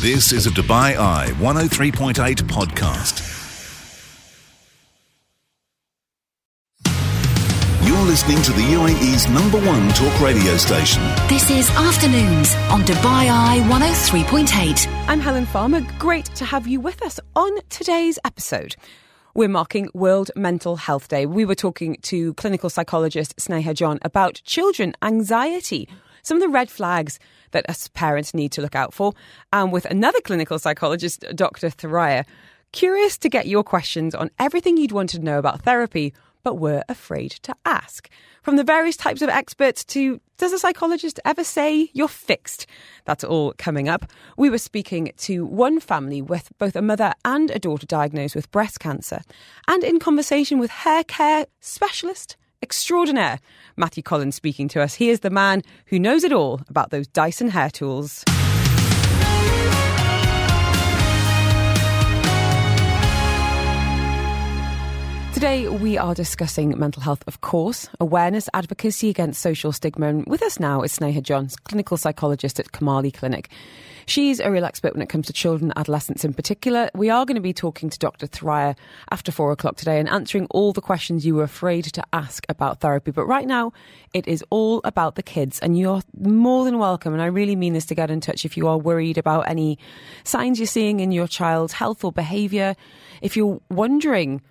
This is a Dubai Eye 103.8 podcast. You're listening to the UAE's number one talk radio station. This is Afternoons on Dubai Eye 103.8. I'm Helen Farmer. Great to have you with us on today's episode. We're marking World Mental Health Day. We were talking to clinical psychologist Sneha John about children anxiety, some of the red flags that us parents need to look out for, and with another clinical psychologist, Dr. Thoraiya, curious to get your questions on everything you'd want to know about therapy but were afraid to ask. From the various types of experts to does a psychologist ever say you're fixed? That's all coming up. We were speaking to one family with both a mother and a daughter diagnosed with breast cancer, and in conversation with hair care specialist extraordinaire Matthew Collins speaking to us. He is the man who knows it all about those Dyson hair tools. Today, we are discussing mental health, of course, awareness, advocacy against social stigma. And with us now is Sneha Johns, clinical psychologist at Camali Clinic. She's a real expert when it comes to children adolescents in particular. We are going to be talking to Dr. Thoraiya after four o'clock today and answering all the questions you were afraid to ask about therapy. But right now, it is all about the kids, and you're more than welcome. And I really mean this to get in touch if you are worried about any signs you're seeing in your child's health or behaviour. If you're wondering,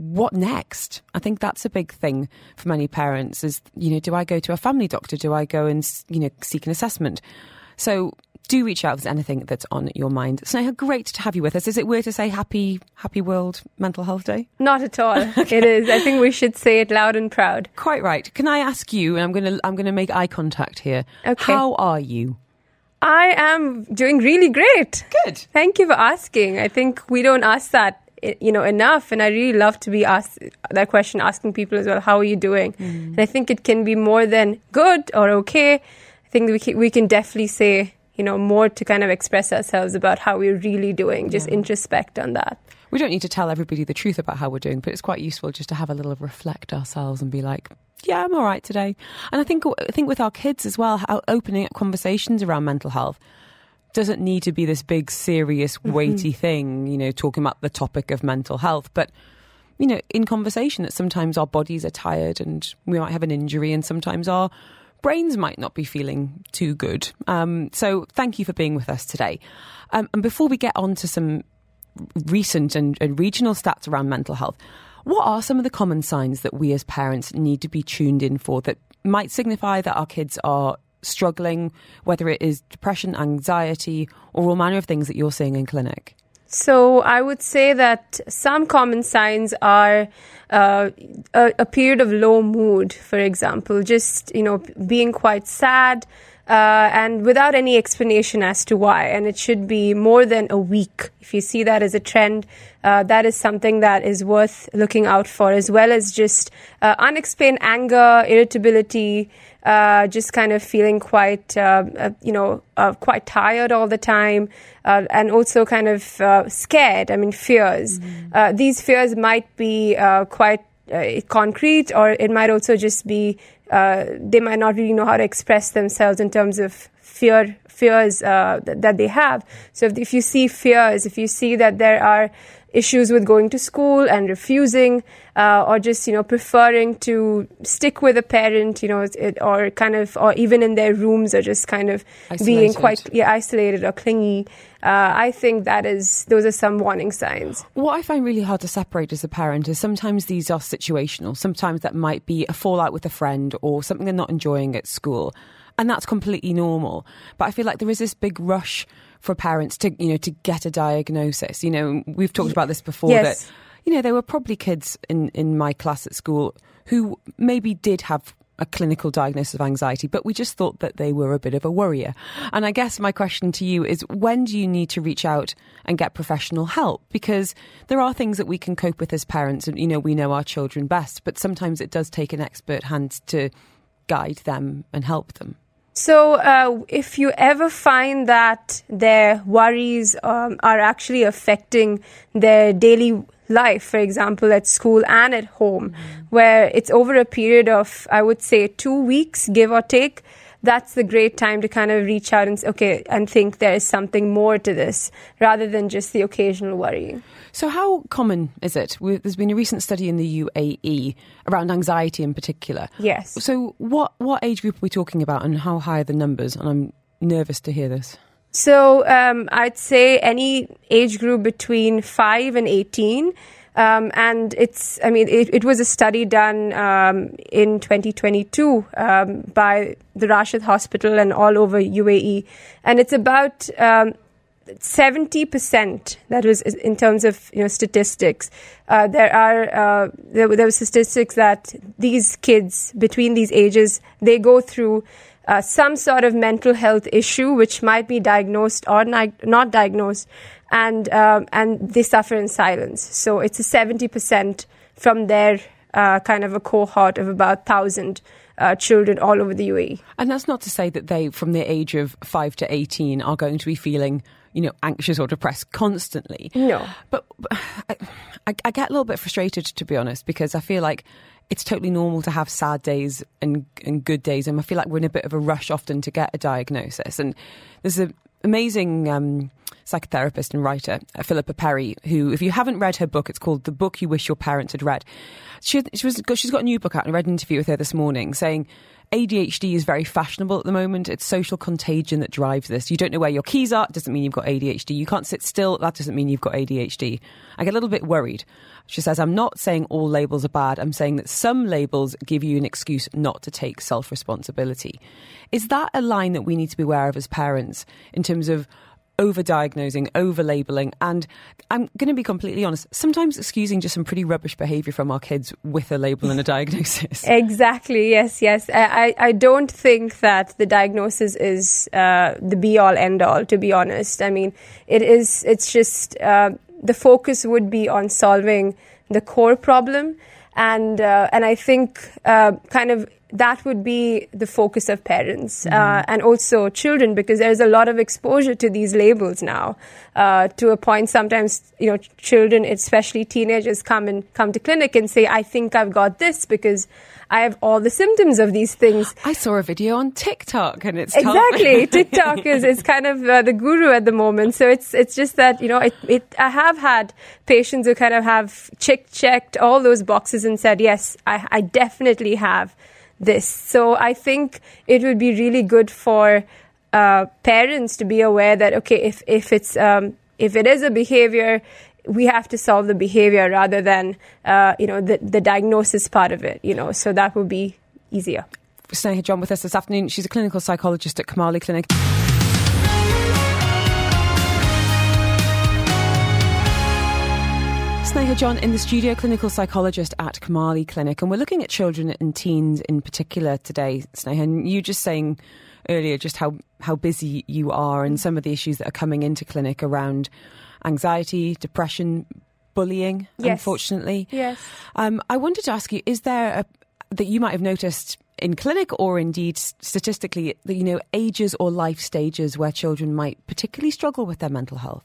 what next? I think that's a big thing for many parents is, you know, do I go to a family doctor? Do I go and, you know, seek an assessment? So do reach out if there's anything that's on your mind. Sneha, great to have you with us. Is it weird to say happy, happy World Mental Health Day? Not at all. okay. It is. I think we should say it loud and proud. Quite right. Can I ask you, and I'm going to, I'm going to make eye contact here. Okay. How are you? I am doing really great. Good. Thank you for asking. I think we don't ask that you know enough. And i really love to be asked that question asking people as well how are you doing? Mm. and i think it can be more than good or okay. I think we can, we can definitely say you know more to kind of express ourselves about how we're really doing. Just yeah. introspect on that. We don't need to tell everybody the truth about how we're doing but it's quite useful just to have a little reflect ourselves and be like yeah i'm all right today. And i think i think with our kids as well how opening up conversations around mental health doesn't need to be this big, serious, mm-hmm. weighty mm-hmm. thing, you know, talking about the topic of mental health. But, you know, in conversation, that sometimes our bodies are tired and we might have an injury, and sometimes our brains might not be feeling too good. Um, so, thank you for being with us today. Um, and before we get on to some recent and, and regional stats around mental health, what are some of the common signs that we as parents need to be tuned in for that might signify that our kids are struggling, whether it is depression, anxiety, or all manner of things that you're seeing in clinic? So I would say that some common signs are uh, a, a, period of low mood, for example, just you know being quite sad. Uh, and without any explanation as to why. And it should be more than a week. If you see that as a trend, uh, that is something that is worth looking out for, as well as just uh, unexplained anger, irritability, uh, just kind of feeling quite, uh, uh, you know, uh, quite tired all the time, uh, and also kind of scared. I mean, fears. Mm-hmm. these fears might be quite concrete, or it might also just be they might not really know how to express themselves in terms of fear fears uh, th- that they have. So if, if, you see fears, if you see that there are issues with going to school and refusing, uh, or just you know preferring to stick with a parent, you know, it, or kind of, or even in their rooms, or just kind of isolated. being quite yeah, isolated or clingy. Uh, I think that is those are some warning signs. What I find really hard to separate as a parent is sometimes these are situational. Sometimes that might be a fallout with a friend or something they're not enjoying at school, and that's completely normal. But I feel like there is this big rush for parents to you know to get a diagnosis. You know, we've talked about this before yes. that you know there were probably kids in in my class at school who maybe did have a clinical diagnosis of anxiety, but we just thought that they were a bit of a worrier. And I guess my question to you is when do you need to reach out and get professional help? Because there are things that we can cope with as parents, and you know, we know our children best, but sometimes it does take an expert hand to guide them and help them. So, uh, if you ever find that their worries um, are actually affecting their daily life, for example, at school and at home, mm-hmm. where it's over a period of, I would say, two weeks, give or take, that's the great time to kind of reach out and say, okay, and think there is something more to this rather than just the occasional worry. So, how common is it? There's been a recent study in the UAE around anxiety in particular. Yes. So, what what age group are we talking about, and how high are the numbers? And I'm nervous to hear this. So, um, I'd say any age group between five and eighteen. Um, and it's, I mean, it, it, was a study done um, in 2022 um, by the Rashid Hospital and all over UAE. And it's about um, 70% that was in terms of you know statistics uh, there are uh, there, there were statistics that these kids between these ages they go through uh, some sort of mental health issue which might be diagnosed or ni- not diagnosed and um, and they suffer in silence so it's a 70% from their uh, kind of a cohort of about 1000 uh, children all over the UAE. And that's not to say that they, from the age of 5 to 18, are going to be feeling you know, anxious or depressed constantly. No. But, but I, I, get a little bit frustrated, to be honest, because I feel like it's totally normal to have sad days and, and good days. And I feel like we're in a bit of a rush often to get a diagnosis. And there's an amazing um, psychotherapist and writer, uh, Philippa Perry, who, if you haven't read her book, it's called The Book You Wish Your Parents Had Read. She, she was, she's got a new book out, and I read an interview with her this morning saying, ADHD is very fashionable at the moment. It's social contagion that drives this. You don't know where your keys are, doesn't mean you've got ADHD. You can't sit still, that doesn't mean you've got ADHD. I get a little bit worried. She says, I'm not saying all labels are bad. I'm saying that some labels give you an excuse not to take self responsibility. Is that a line that we need to be aware of as parents in terms of over diagnosing, over labeling, and I'm going to be completely honest, sometimes excusing just some pretty rubbish behaviour from our kids with a label and a diagnosis. Exactly, yes, yes. I, I don't think that the diagnosis is uh, the be all end all, to be honest. I mean, it is, it's just uh, the focus would be on solving the core problem. And, uh, and I think uh, kind of that would be the focus of parents mm. uh, and also children because there's a lot of exposure to these labels now uh, to a point sometimes you know children especially teenagers come and come to clinic and say i think i've got this because i have all the symptoms of these things. I saw a video on tiktok and it's exactly. Tiktok is, is kind of uh, the guru at the moment. So it's it's just that you know it, it i have had patients who kind of have checked checked all those boxes and said yes i, I definitely have this. So I think it would be really good for uh, parents to be aware that okay, if if it's um, if it is a behavior, we have to solve the behavior rather than uh, you know the the diagnosis part of it. You know, so that would be easier. Sneha John with us this afternoon. She's a clinical psychologist at Camali Clinic. Sneha John in the studio, clinical psychologist at Camali Clinic, and we're looking at children and teens in particular today, Sneha. And you just saying earlier just how, how busy you are and some of the issues that are coming into clinic around anxiety, depression, bullying, yes. unfortunately. Yes. Um, I wanted to ask you, is there a, that you might have noticed in clinic or indeed statistically, that, you know, ages or life stages where children might particularly struggle with their mental health?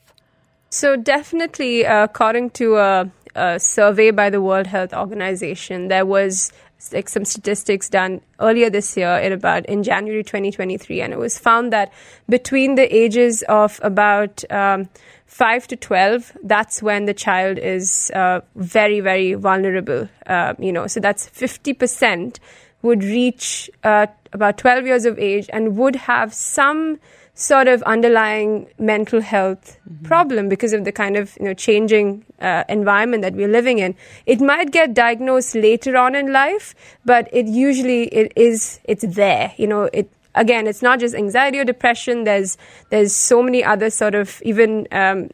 So, definitely, uh, according to a, a, survey by the World Health Organization, there was like some statistics done earlier this year in about in January 2023, and it was found that between the ages of about um, 5 to 12, that's when the child is uh, very, very vulnerable. Uh, you know, so that's 50% would reach uh, about 12 years of age and would have some sort of underlying mental health mm-hmm. problem because of the kind of you know changing uh, environment that we're living in. It might get diagnosed later on in life but it usually it is it's there you know. It again it's not just anxiety or depression. There's there's so many other sort of even um,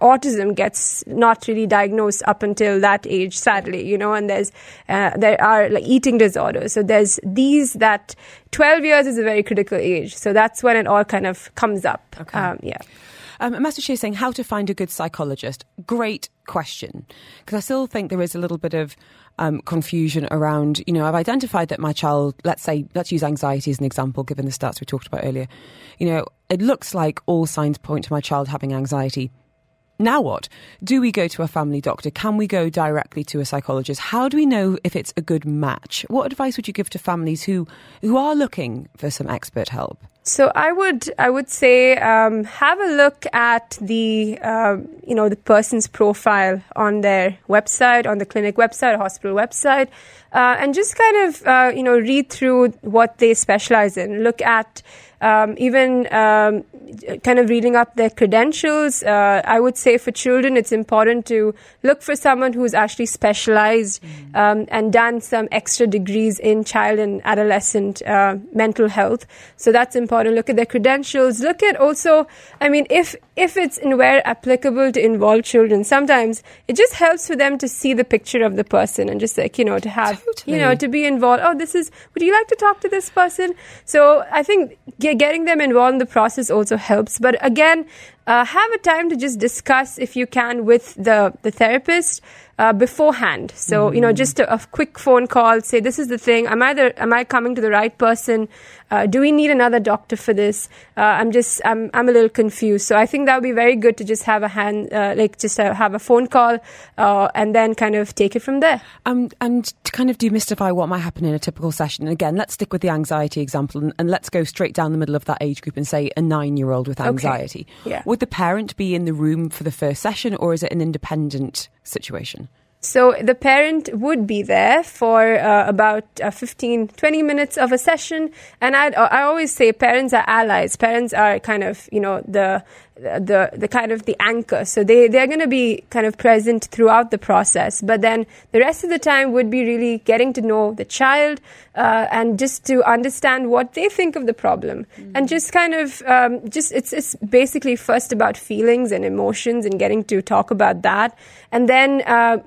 autism gets not really diagnosed up until that age sadly you know and there's uh, there are like eating disorders so there's these that 12 years is a very critical age so that's when it all kind of comes up okay. Um, yeah um, Master Chi is saying how to find a good psychologist. Great question. Because I still think there is a little bit of um, confusion around, you know, I've identified that my child, let's say, let's use anxiety as an example, given the stats we talked about earlier. You know, it looks like all signs point to my child having anxiety. now what? Do we go to a family doctor? Can we go directly to a psychologist? How do we know if it's a good match? What advice would you give to families who, who are looking for some expert help? So I would I would say um, have a look at the uh, you know the person's profile on their website, on the clinic website, or hospital website, uh, and just kind of uh, you know read through what they specialize in. Look at um, even um, kind of reading up their credentials. Uh, I would say for children, it's important to look for someone who's actually specialized mm. um, and done some extra degrees in child and adolescent uh, mental health. So that's important. Look at their credentials. Look at also, I mean, if if it's in where applicable to involve children, sometimes it just helps for them to see the picture of the person and just like you know to have totally. you know to be involved. Oh, this is. Would you like to talk to this person? So I think getting them involved in the process also helps. But again, uh, have a time to just discuss if you can with the, the therapist uh, beforehand. So, mm-hmm. you know, just a, a, quick phone call, say, this is the thing. Am I, the, am I coming to the right person? Uh, do we need another doctor for this? Uh, I'm just, I'm, I'm a little confused. So I think that would be very good to just have a hand, uh, like just have a phone call uh, and then kind of take it from there. Um, and to kind of demystify what might happen in a typical session, and again, let's stick with the anxiety example and, and let's go straight down the middle of that age group and say a nine year old with anxiety. Okay. Yeah. Would the parent be in the room for the first session or is it an independent situation? So the parent would be there for uh, about uh, 15, 20 minutes of a session. And i I always say parents are allies. Parents are kind of, you know, the, the, the kind of the anchor. So they, they're going to be kind of present throughout the process. But then the rest of the time would be really getting to know the child uh, and just to understand what they think of the problem. Mm-hmm. And just kind of, um, just, it's, it's basically first about feelings and emotions and getting to talk about that. And then, uh,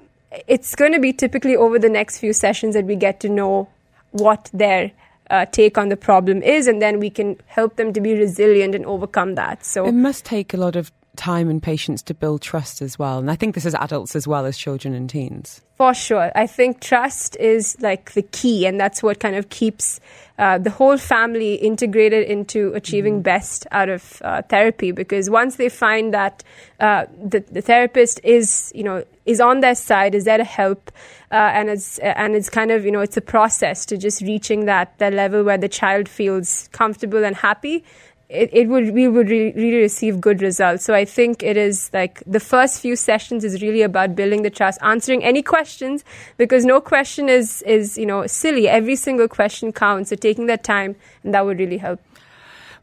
it's going to be typically over the next few sessions that we get to know what their uh, take on the problem is, and then we can help them to be resilient and overcome that. So it must take a lot of time and patience to build trust as well. And I think this is adults as well as children and teens. For sure. I think trust is like the key, and that's what kind of keeps uh, the whole family integrated into achieving mm-hmm. best out of uh, therapy. Because once they find that uh, the, the therapist is, you know, is on their side, is there to help, uh, and it's and it's kind of you know it's a process to just reaching that that level where the child feels comfortable and happy it, it would we would re- really receive good results. So I think it is like the first few sessions is really about building the trust, answering any questions because no question is is you know silly. Every single question counts. So taking that time and that would really help.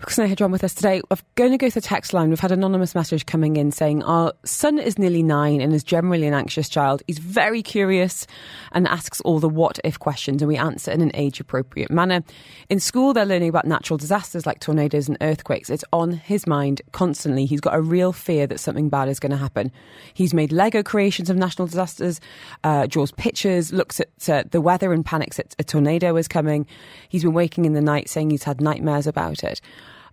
Sneha John with us today. I'm going to go to the text line. We've had anonymous message coming in saying our son is nearly nine and is generally an anxious child. He's very curious and asks all the what if questions, and we answer in an age appropriate manner. In school, they're learning about natural disasters like tornadoes and earthquakes. It's on his mind constantly. He's got a real fear that something bad is going to happen. He's made Lego creations of national disasters, uh, draws pictures, looks at uh, the weather and panics that a tornado is coming. He's been waking in the night saying he's had nightmares about it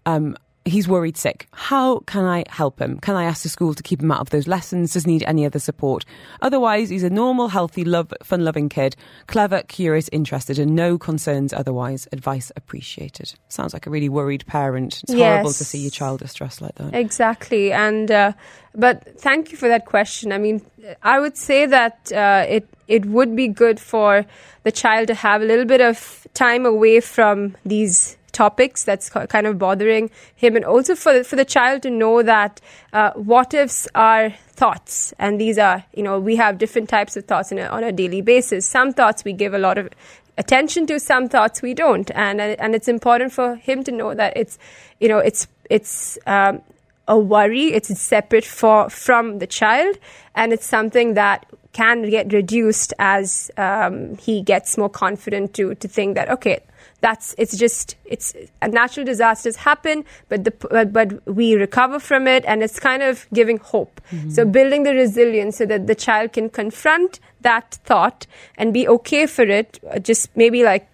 um, he's worried sick. How can I help him? Can I ask the school to keep him out of those lessons? Does he need any other support? Otherwise, he's a normal, healthy, love, fun-loving kid, clever, curious, interested, and no concerns otherwise. Advice appreciated. Sounds like a really worried parent. It's yes. horrible to see your child distressed like that. Exactly, and uh, but thank you for that question. I mean, I would say that uh, it it would be good for the child to have a little bit of time away from these topics that's kind of bothering him, and also for the, for the child to know that uh, what ifs are thoughts, and these are you know we have different types of thoughts a, on a daily basis. Some thoughts we give a lot of attention to, some thoughts we don't, and and it's important for him to know that it's you know it's it's um, a worry. It's separate for from the child, and it's something that can get reduced as um, he gets more confident to to think that okay that's it's just it's natural disasters happen but the but, but we recover from it and it's kind of giving hope mm-hmm. so building the resilience so that the child can confront that thought and be okay for it uh, just maybe like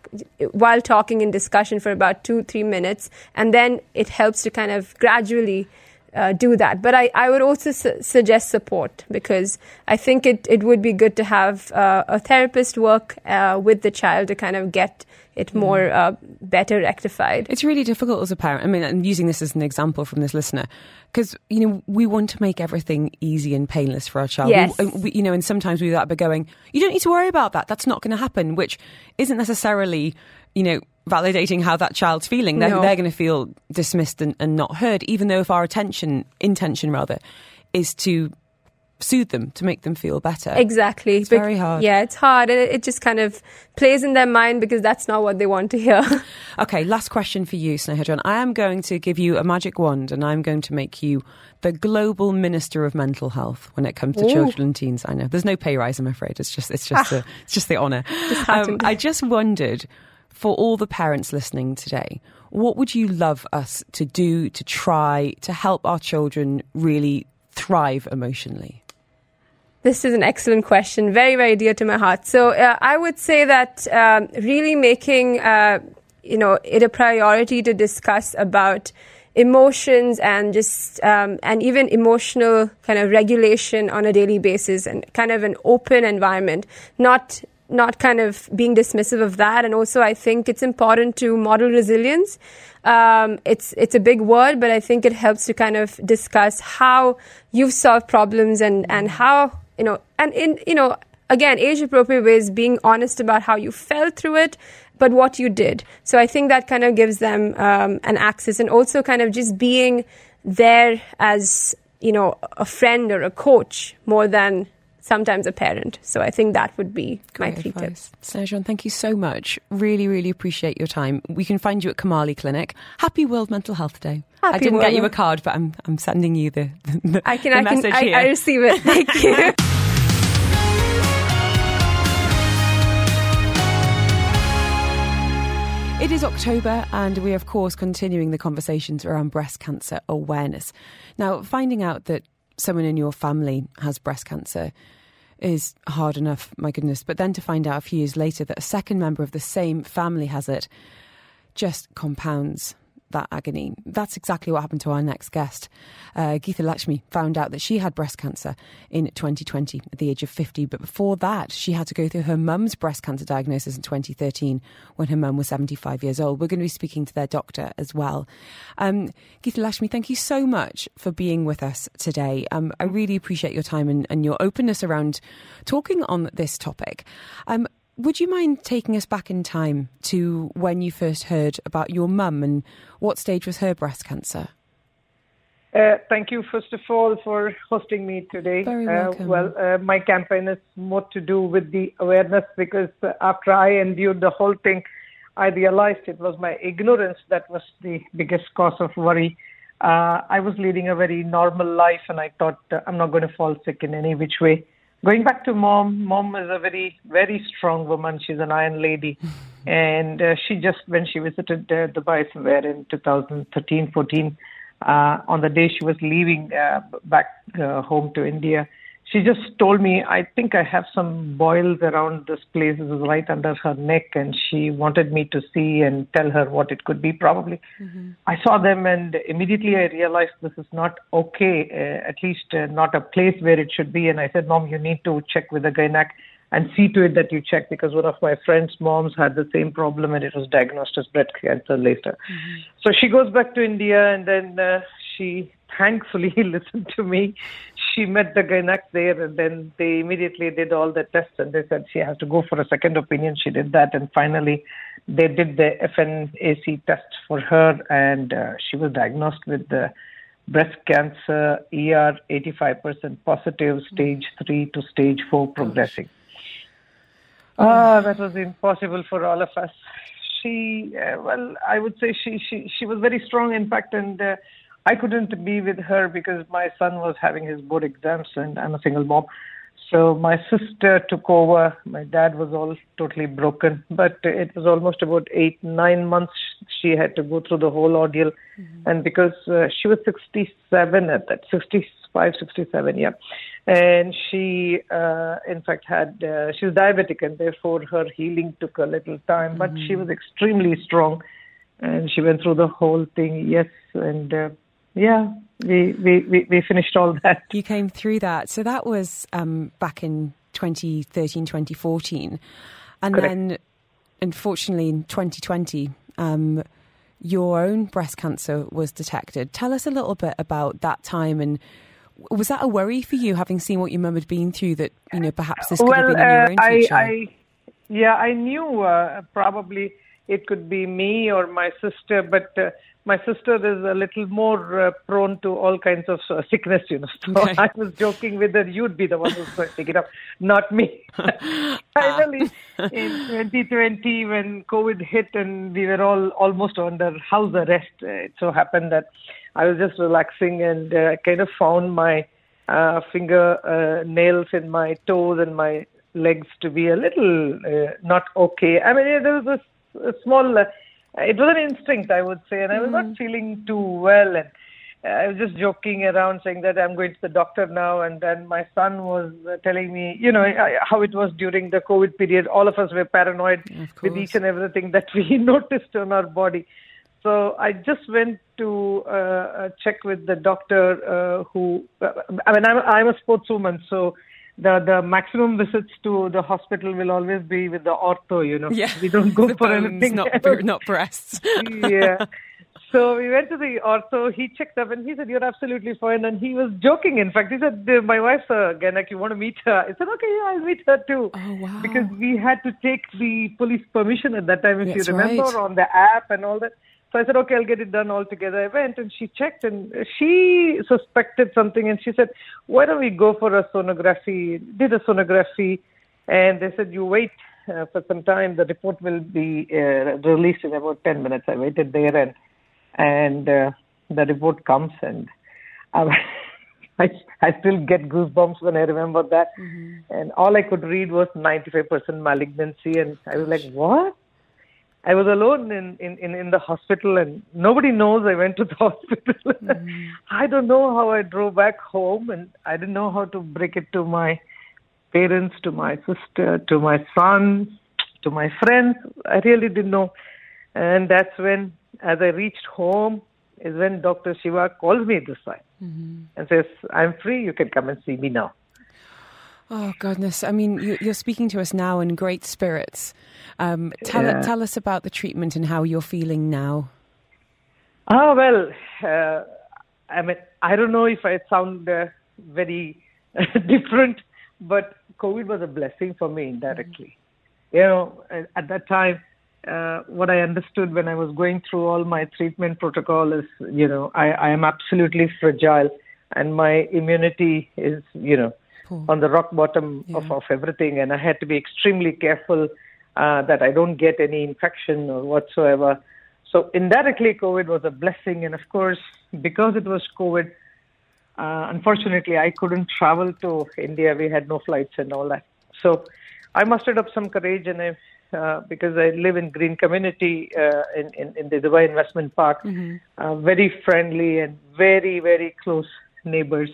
while talking in discussion for about two three minutes and then it helps to kind of gradually uh, do that. But I, I would also su- suggest support because I think it, it would be good to have uh, a therapist work uh, with the child to kind of get it more uh, better rectified. It's really difficult as a parent. I mean, I'm using this as an example from this listener because you know we want to make everything easy and painless for our child. Yes. We, we, you know, and sometimes we do that by going, "You don't need to worry about that. That's not going to happen," which isn't necessarily, you know, validating how that child's feeling. They're, No. they're going to feel dismissed and, and not heard, even though if our attention, intention rather, is to soothe them, to make them feel better. Exactly. It's very hard. Yeah, it's hard. And it, it just kind of plays in their mind because that's not what they want to hear. Okay, last question for you, Sneha John. I am going to give you a magic wand and I'm going to make you the global minister of mental health when it comes to Ooh. children and teens. I know. There's no pay rise, I'm afraid. It's just it's just the it's just the honour. Um, I just wondered for all the parents listening today, what would you love us to do to try to help our children really thrive emotionally? This is an excellent question, very, very dear to my heart. So uh, I would say that um, really making uh, you know it a priority to discuss about emotions and just um, and even emotional kind of regulation on a daily basis and kind of an open environment, not not kind of being dismissive of that. And also, I think it's important to model resilience. Um, it's it's a big word, but I think it helps to kind of discuss how you've solved problems and and how you know and in you know again age appropriate ways being honest about how you felt through it but what you did so i think that kind of gives them um, an access and also kind of just being there as you know a friend or a coach more than sometimes a parent so i think that would be my three advice. tips Sneha, thank you so much. Really, really appreciate your time. We can find you at Camali Clinic. Happy World Mental Health Day. I didn't get you a card, but I'm I'm sending you the, the, i can the i can I. I receive it thank you It is October, and we are, of course, continuing the conversations around breast cancer awareness. Now, finding out that someone in your family has breast cancer is hard enough, my goodness, but then to find out a few years later that a second member of the same family has it just compounds that agony. That's exactly what happened to our next guest. Uh, Geetha Lakshmi found out that she had breast cancer in 2020 at the age of 50, but before that, she had to go through her mum's breast cancer diagnosis in 2013 when her mum was 75 years old. We're going to be speaking to their doctor as well. Um, Geetha Lakshmi, thank you so much for being with us today. Um, I really appreciate your time and, and your openness around talking on this topic. Um, would you mind taking us back in time to when you first heard about your mum and what stage was her breast cancer? Uh, thank you, first of all, for hosting me today. Very Uh, well, uh, my campaign is more to do with the awareness because uh, after I endured the whole thing, I realized it was my ignorance that was the biggest cause of worry. Uh, I was leading a very normal life, and I thought uh, I'm not going to fall sick in any which way. Going back to mom, mom is a very, very strong woman. She's an iron lady. and uh, she just, when she visited uh, Dubai somewhere in 2013, 14, uh, on the day she was leaving uh, back uh, home to India, she just told me, I think I have some boils around this place. This is right under her neck. And she wanted me to see and tell her what it could be, probably. I saw them, and immediately I realized this is not okay, uh, at least uh, not a place where it should be. And I said, Mom, you need to check with the gynac and see to it that you check because one of my friends' moms had the same problem and it was diagnosed as breast cancer later. So she goes back to India and then uh, she thankfully he listened to me. She met the gynac there and then they immediately did all the tests and they said she has to go for a second opinion. She did that and finally they did the FNAC test for her and uh, she was diagnosed with the breast cancer ER 85% positive, stage 3 to stage 4 progressing. Ah, that was impossible for all of us. She, uh, well, I would say she, she, she was very strong, in fact, and uh, I couldn't be with her because my son was having his board exams, and I'm a single mom. So my sister took over. My dad was all totally broken, but it was almost about eight, nine months she had to go through the whole ordeal. And because uh, she was 67 at that, 65, 67, yeah. And she, uh, in fact, had, uh, she was diabetic and therefore her healing took a little time, but she was extremely strong and she went through the whole thing, yes. And uh, yeah, we, we, we, we finished all that. You came through that. So that was um, back in 2013, 2014. And Correct. then unfortunately, in 2020, um, your own breast cancer was detected. Tell us a little bit about that time and was that a worry for you, having seen what your mum had been through? That you know, perhaps this could well, have been in your own uh, future. I, I, yeah, I knew uh, probably it could be me or my sister, but uh, my sister is a little more uh, prone to all kinds of uh, sickness, you know. So. I was joking with her, you'd be the one who's going to take it up, not me. Finally, in 2020, when COVID hit and we were all almost under house arrest, uh, it so happened that I was just relaxing and uh, kind of found my uh, finger uh, nails in my toes and my legs to be a little uh, not okay. I mean, there was a, a small, uh, it was an instinct, I would say, and I was not feeling too well. And uh, I was just joking around saying that I'm going to the doctor now. And then my son was uh, telling me, you know, how it was during the COVID period. All of us were paranoid with each and everything that we noticed on our body. So I just went to uh, uh, check with the doctor uh, who, I mean, I'm, I'm a sportswoman, so the, the maximum visits to the hospital will always be with the ortho, you know. yeah, We don't go for bones, anything not else. not breasts. yeah. So we went to the ortho. He checked up and he said, "You're absolutely fine." And he was joking. In fact, he said, "Uh, "My wife's a gynec. You want to meet her?" I said, "Okay, yeah, I'll meet her too." Oh, wow. Because we had to take the police permission at that time, if That's you remember, right. on the app and all that. So I said, "Okay, I'll get it done all together." I went and she checked and she suspected something, and she said, "Why don't we go for a sonography?" Did a sonography, and they said, "You wait." Uh, for some time, the report will be uh, released in about 10 minutes. I waited there and and uh, the report comes and um, I, I still get goosebumps when I remember that. And all I could read was 95% malignancy, and I was like, what? I was alone in, in, in, in the hospital, and nobody knows I went to the hospital. Mm-hmm. I don't know how I drove back home, and I didn't know how to break it to my parents, to my sister, to my son, to my friends. I really didn't know. And that's when, as I reached home, is when Dr. Shiva calls me this time mm-hmm. and says, I'm free, you can come and see me now. Oh goodness! I mean, you, you're speaking to us now in great spirits. Um, tell Yeah. tell us about the treatment and how you're feeling now. Ah, well, uh, I mean, I don't know if I sound uh, very different, but COVID was a blessing for me indirectly. You know, at- at that time, uh, what I understood when I was going through all my treatment protocol is, you know, I, I am absolutely fragile and my immunity is, you know, On the rock bottom of, Yeah. of everything. And I had to be extremely careful uh, that I don't get any infection or whatsoever. So indirectly, COVID was a blessing. And of course, because it was COVID, uh, unfortunately, I couldn't travel to India. We had no flights and all that. So I mustered up some courage, and I, uh, because I live in green community uh, in, in in the Dubai Investment Park, uh, very friendly and very very close neighbors.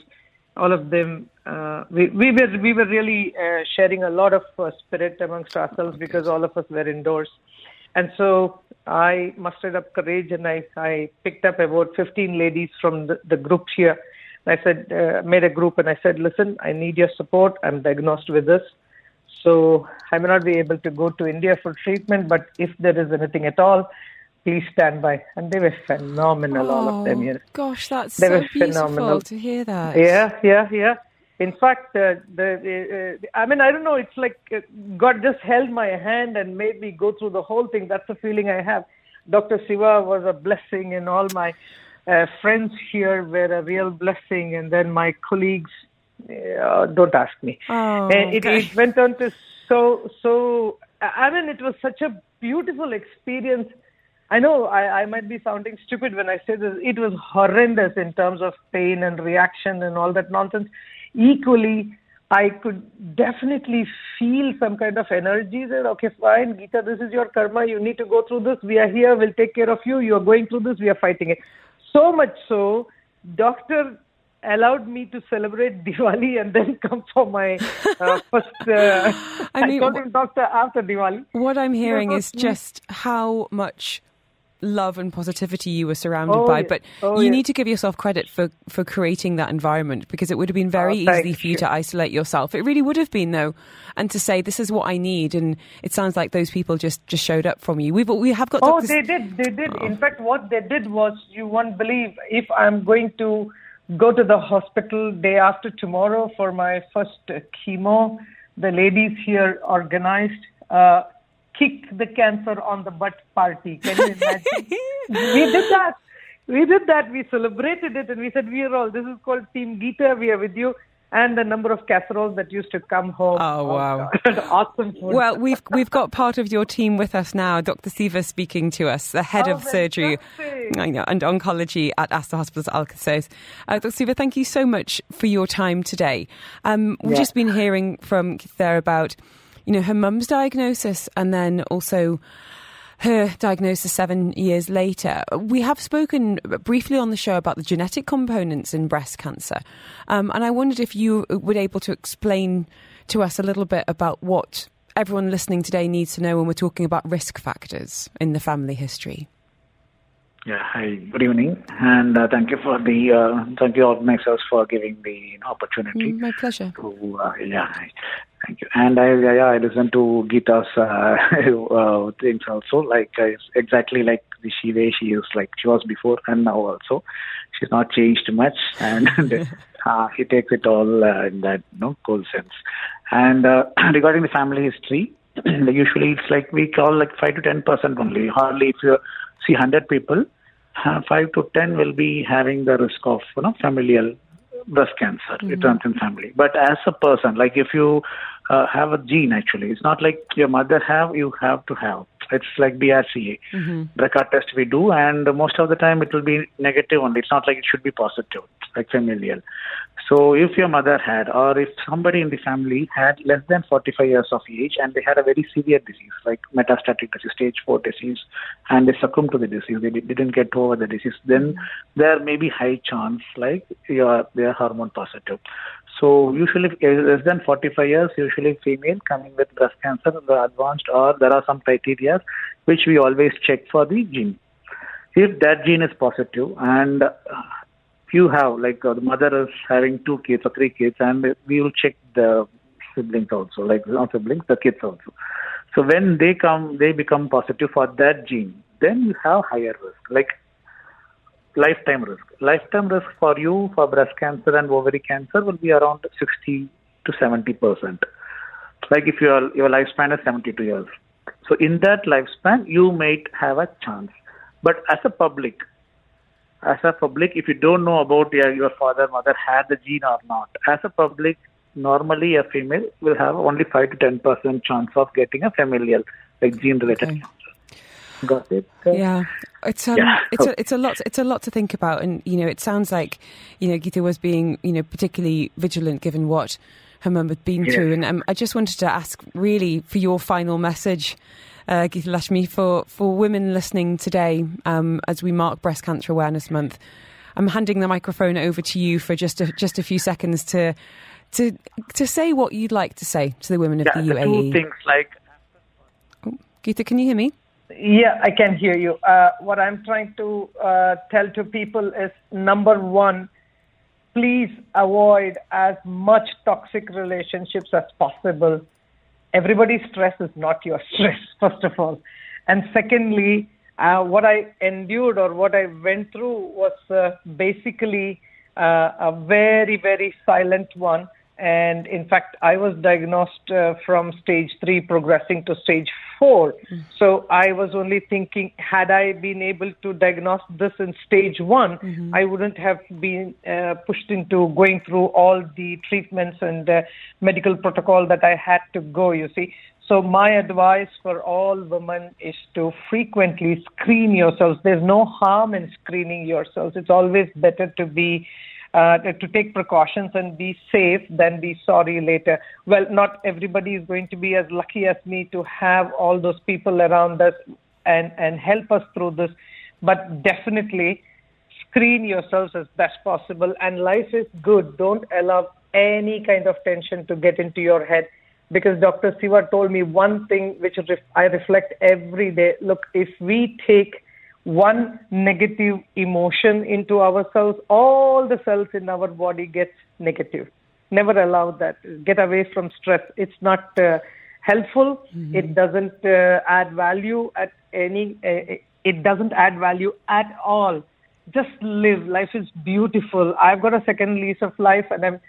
All of them, uh, we we were we were really uh, sharing a lot of uh, spirit amongst ourselves because all of us were indoors. And so I mustered up courage and I, I picked up about 15 ladies from the, the group here. And I said, uh, made a group and I said, listen, I need your support. I'm diagnosed with this. So I may not be able to go to India for treatment, but if there is anything at all, please stand by. And they were phenomenal, all of them. Oh, You know. Gosh, that's They so were beautiful phenomenal. to hear that. Yeah, yeah, yeah. In fact, uh, the, uh, I mean, I don't know. It's like uh, God just held my hand and made me go through the whole thing. That's the feeling I have. Dr. Siva was a blessing, and all my uh, friends here were a real blessing. And then my colleagues, uh, don't ask me. Oh, And it, it went on to so so. I mean, it was such a beautiful experience. I know I, I might be sounding stupid when I say this. It was horrendous in terms of pain and reaction and all that nonsense. Equally, I could definitely feel some kind of energy that, okay, fine, Geeta, this is your karma. You need to go through this. We are here. We'll take care of you. You are going through this. We are fighting it. So much so, doctor allowed me to celebrate Diwali and then come for my uh, first. Uh, I I, mean, told wh- him doctor after Diwali. What I'm hearing Yeah, is just how much love and positivity you were surrounded Oh, by, but Oh, you yeah. need to give yourself credit for, for creating that environment because it would have been very Oh, easy for you you. to isolate yourself. It really would have been, though, and to say this is what I need. And it sounds like those people just, just showed up from you. We've we have got. Oh, they did. They did. In fact, what they did was, you won't believe, if I'm going to go to the hospital day after tomorrow for my first chemo, the ladies here organized uh, kick the cancer on the butt party. Can you imagine? we did that. We did that. We celebrated it, and we said, "We are all. This is called Team Gita. We are with you." And the number of casseroles that used to come home. Oh, wow. Awesome food. Well, we've we've got part of your team with us now, Dr. Siva speaking to us, the head Oh, of surgery know, and oncology at Aster Hospital's Al Qusais. Uh, Dr. Siva, thank you so much for your time today. Um, we've Yeah. just been hearing from there about, you know, her mum's diagnosis and then also her diagnosis seven years later. We have spoken briefly on the show about the genetic components in breast cancer, um, and I wondered if you were able to explain to us a little bit about what everyone listening today needs to know when we're talking about risk factors in the family history. Yeah, hi, good evening, and uh, thank you for the uh, thank you all organizers for giving the opportunity. Mm, My pleasure. To, uh, yeah. Thank you. And I yeah, yeah, I listen to Gita's uh, uh, things also, like uh, exactly like the she way she is, like she was before and now also. She's not changed much, and uh, she takes it all uh, in that you know cool sense. And uh, regarding the family history, usually it's like we call like five to ten percent only. Hardly if you see hundred people, uh, five to ten will be having the risk of you know familial breast cancer. It runs in family. But as a person, like if you uh, have a gene, actually, it's not like your mother have, you have to have. It's like BRCA, BRCA test we do, and most of the time it will be negative only. It's not like it should be positive, like familial. So if your mother had, or if somebody in the family had less than 45 years of age and they had a very severe disease, like metastatic disease, stage 4 disease, and they succumbed to the disease, they didn't get over the disease, then there may be high chance like you are, they are hormone positive. So usually less than 45 years, usually female coming with breast cancer, the advanced, or there are some criteria which we always check for the gene. If that gene is positive and you have like uh, the mother is having two kids or three kids and we will check the siblings also like not siblings the kids also. So when they come they become positive for that gene then you have higher risk like lifetime risk. Lifetime risk for you for breast cancer and ovary cancer will be around 60 to 70 percent. Like if your your lifespan is 72 years. So in that lifespan you might have a chance. But as a public as a public, if you don't know about your, your father, mother had the gene or not, as a public, normally a female will have only 5 to 10 percent chance of getting a familial, like gene related Okay. cancer. Got it? Yeah, it's um, Yeah. it's a it's a lot it's a lot to think about, and you know, it sounds like you know Gita was being you know particularly vigilant given what her mum had been Yeah. through, and um, I just wanted to ask really for your final message. Uh, Gita Lashmi, for, for women listening today, um, as we mark Breast Cancer Awareness Month, I'm handing the microphone over to you for just a, just a few seconds to to to say what you'd like to say to the women of Yeah, the the UAE. two things like Gita, can you hear me? Yeah, I can hear you. Uh, what I'm trying to uh, tell to people is number one, please avoid as much toxic relationships as possible. Everybody's stress is not your stress, first of all. And secondly, uh, what I endured or what I went through was uh, basically uh, a very, very silent one. And in fact, I was diagnosed uh, from stage three progressing to stage four. So I was only thinking, had I been able to diagnose this in stage one, I wouldn't have been uh, pushed into going through all the treatments and uh, medical protocol that I had to go, you see. So my advice for all women is to frequently screen yourselves. There's no harm in screening yourselves. It's always better to be uh, to take precautions and be safe than be sorry later. Well, not everybody is going to be as lucky as me to have all those people around us and, and help us through this, but definitely screen yourselves as best possible. And life is good. Don't allow any kind of tension to get into your head. Because Dr. Siva told me one thing which I reflect every day. Look, if we take one negative emotion into ourselves, all the cells in our body gets negative. Never allow that. Get away from stress. It's not uh, helpful. Mm-hmm. It doesn't uh, add value at any. Uh, it doesn't add value at all. Just live. Life is beautiful. I've got a second lease of life, and I'm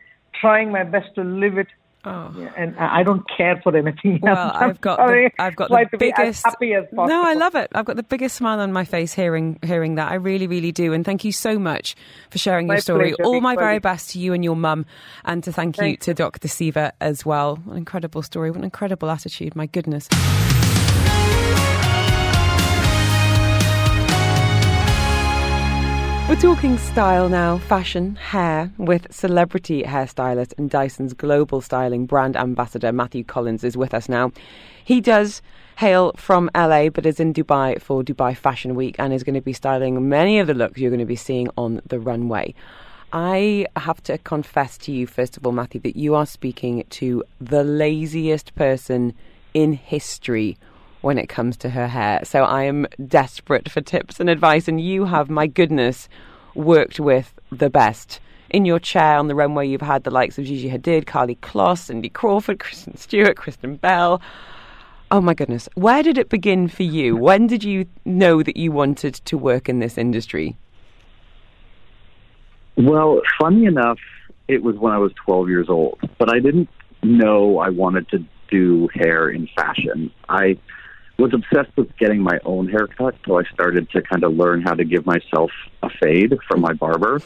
trying my best to live it Oh. Yeah, and I don't care for anything. Well, I've got the, I've got the biggest. no, I love it. I've got the biggest smile on my face hearing hearing that. I really, really do. And thank you so much for sharing my your story. Pleasure. All my very best to you and your mum, and to thank Thanks. you to Dr. Siva as well. An incredible story. What an incredible attitude. My goodness. We're talking style now, fashion, hair, with celebrity hairstylist and Dyson's global styling brand ambassador Matthew Collins is with us now. He does hail from LA but is in Dubai for Dubai Fashion Week and is going to be styling many of the looks you're going to be seeing on the runway. I have to confess to you, first of all, Matthew, that you are speaking to the laziest person in history when it comes to her hair. So I am desperate for tips and advice, and you have, my goodness, worked with the best. In your chair on the runway, you've had the likes of Gigi Hadid, Karlie Kloss, Cindy Crawford, Kristen Stewart, Kristen Bell. Oh my goodness. Where did it begin for you? When did you know that you wanted to work in this industry? Well, funny enough, it was when I was 12 years old, but I didn't know I wanted to do hair in fashion. I was obsessed with getting my own haircut, so I started to kind of learn how to give myself a fade from my barber.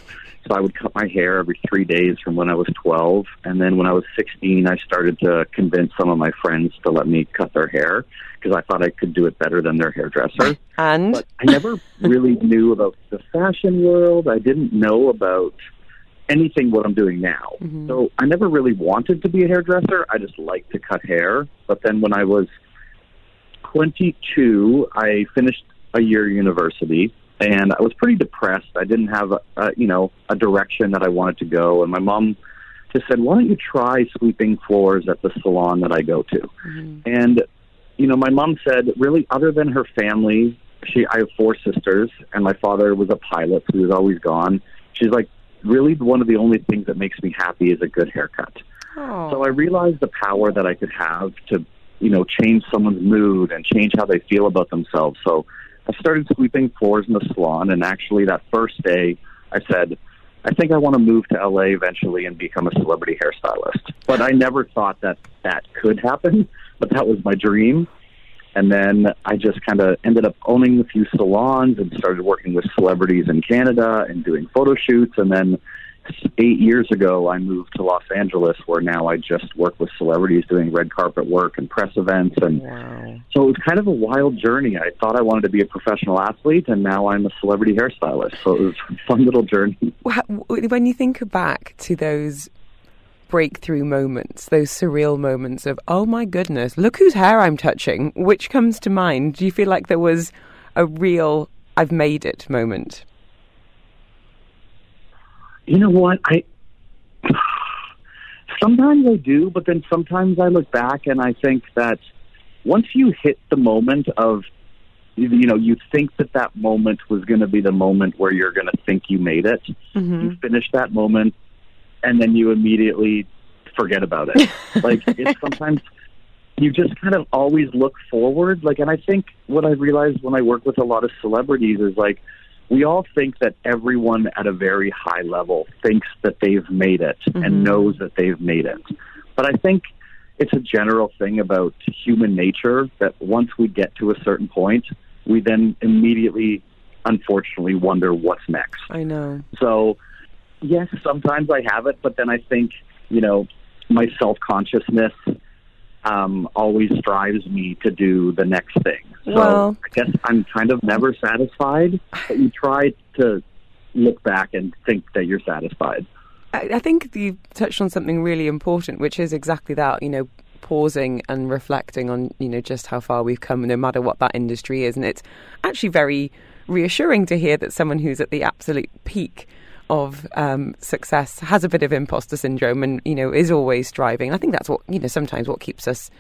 So I would cut my hair every three days from when I was 12. And then when I was 16, I started to convince some of my friends to let me cut their hair because I thought I could do it better than their hairdresser. And but I never really knew about the fashion world. I didn't know about anything what I'm doing now. Mm-hmm. So I never really wanted to be a hairdresser. I just liked to cut hair. But then when I was 22, I finished a year university and I was pretty depressed. I didn't have a, a you know a direction that I wanted to go, and my mom just said, "Why don't you try sweeping floors at the salon that I go to?" Mm-hmm. And you know, my mom said, really, other than her family, she I have four sisters, and my father was a pilot, so he was always gone. She's like, really, one of the only things that makes me happy is a good haircut. Oh. So I realized the power that I could have to you know, change someone's mood and change how they feel about themselves. So I started sweeping floors in the salon, and actually that first day, I said, I think I want to move to LA eventually and become a celebrity hairstylist. But I never thought that that could happen, but that was my dream. And then I just kind of ended up owning a few salons and started working with celebrities in Canada and doing photo shoots. And then eight years ago, I moved to Los Angeles, where now I just work with celebrities doing red carpet work and press events. And wow. so it was kind of a wild journey. I thought I wanted to be a professional athlete, and now I'm a celebrity hairstylist. So it was a fun little journey. When you think back to those breakthrough moments, those surreal moments of, oh my goodness, look whose hair I'm touching, which comes to mind? Do you feel like there was a real, I've made it moment? You know what? I sometimes I do, but then sometimes I look back and I think that once you hit the moment of you know you think that that moment was going to be the moment where you're going to think you made it mm-hmm. you finish that moment and then you immediately forget about it like it's sometimes you just kind of always look forward like and i think what i realized when i work with a lot of celebrities is like we all think that everyone at a very high level thinks that they've made it mm-hmm. and knows that they've made it. But I think it's a general thing about human nature that once we get to a certain point, we then immediately, unfortunately, wonder what's next. I know. So, yes, sometimes I have it, but then I think, you know, my self consciousness um, always drives me to do the next thing. So well, I guess I'm kind of never satisfied, but you try to look back and think that you're satisfied. I, I think you touched on something really important, which is exactly that. You know, pausing and reflecting on you know just how far we've come, no matter what that industry is, and it's actually very reassuring to hear that someone who's at the absolute peak of um, success has a bit of imposter syndrome and you know is always striving. I think that's what you know sometimes what keeps us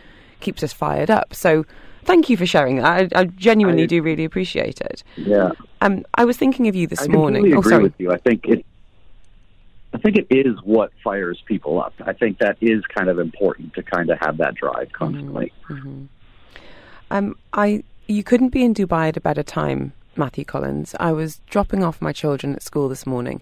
keeps us fired up. So thank you for sharing that. I, I genuinely I- do really appreciate it. Yeah. Um, I was thinking of you this I morning. completely oh, agree sorry. with you. I think it. I think it is what fires people up. I think that is kind of important to kind of have that drive constantly. Um, I you couldn't be in Dubai at a better time, Matthew Collins. I was dropping off my children at school this morning,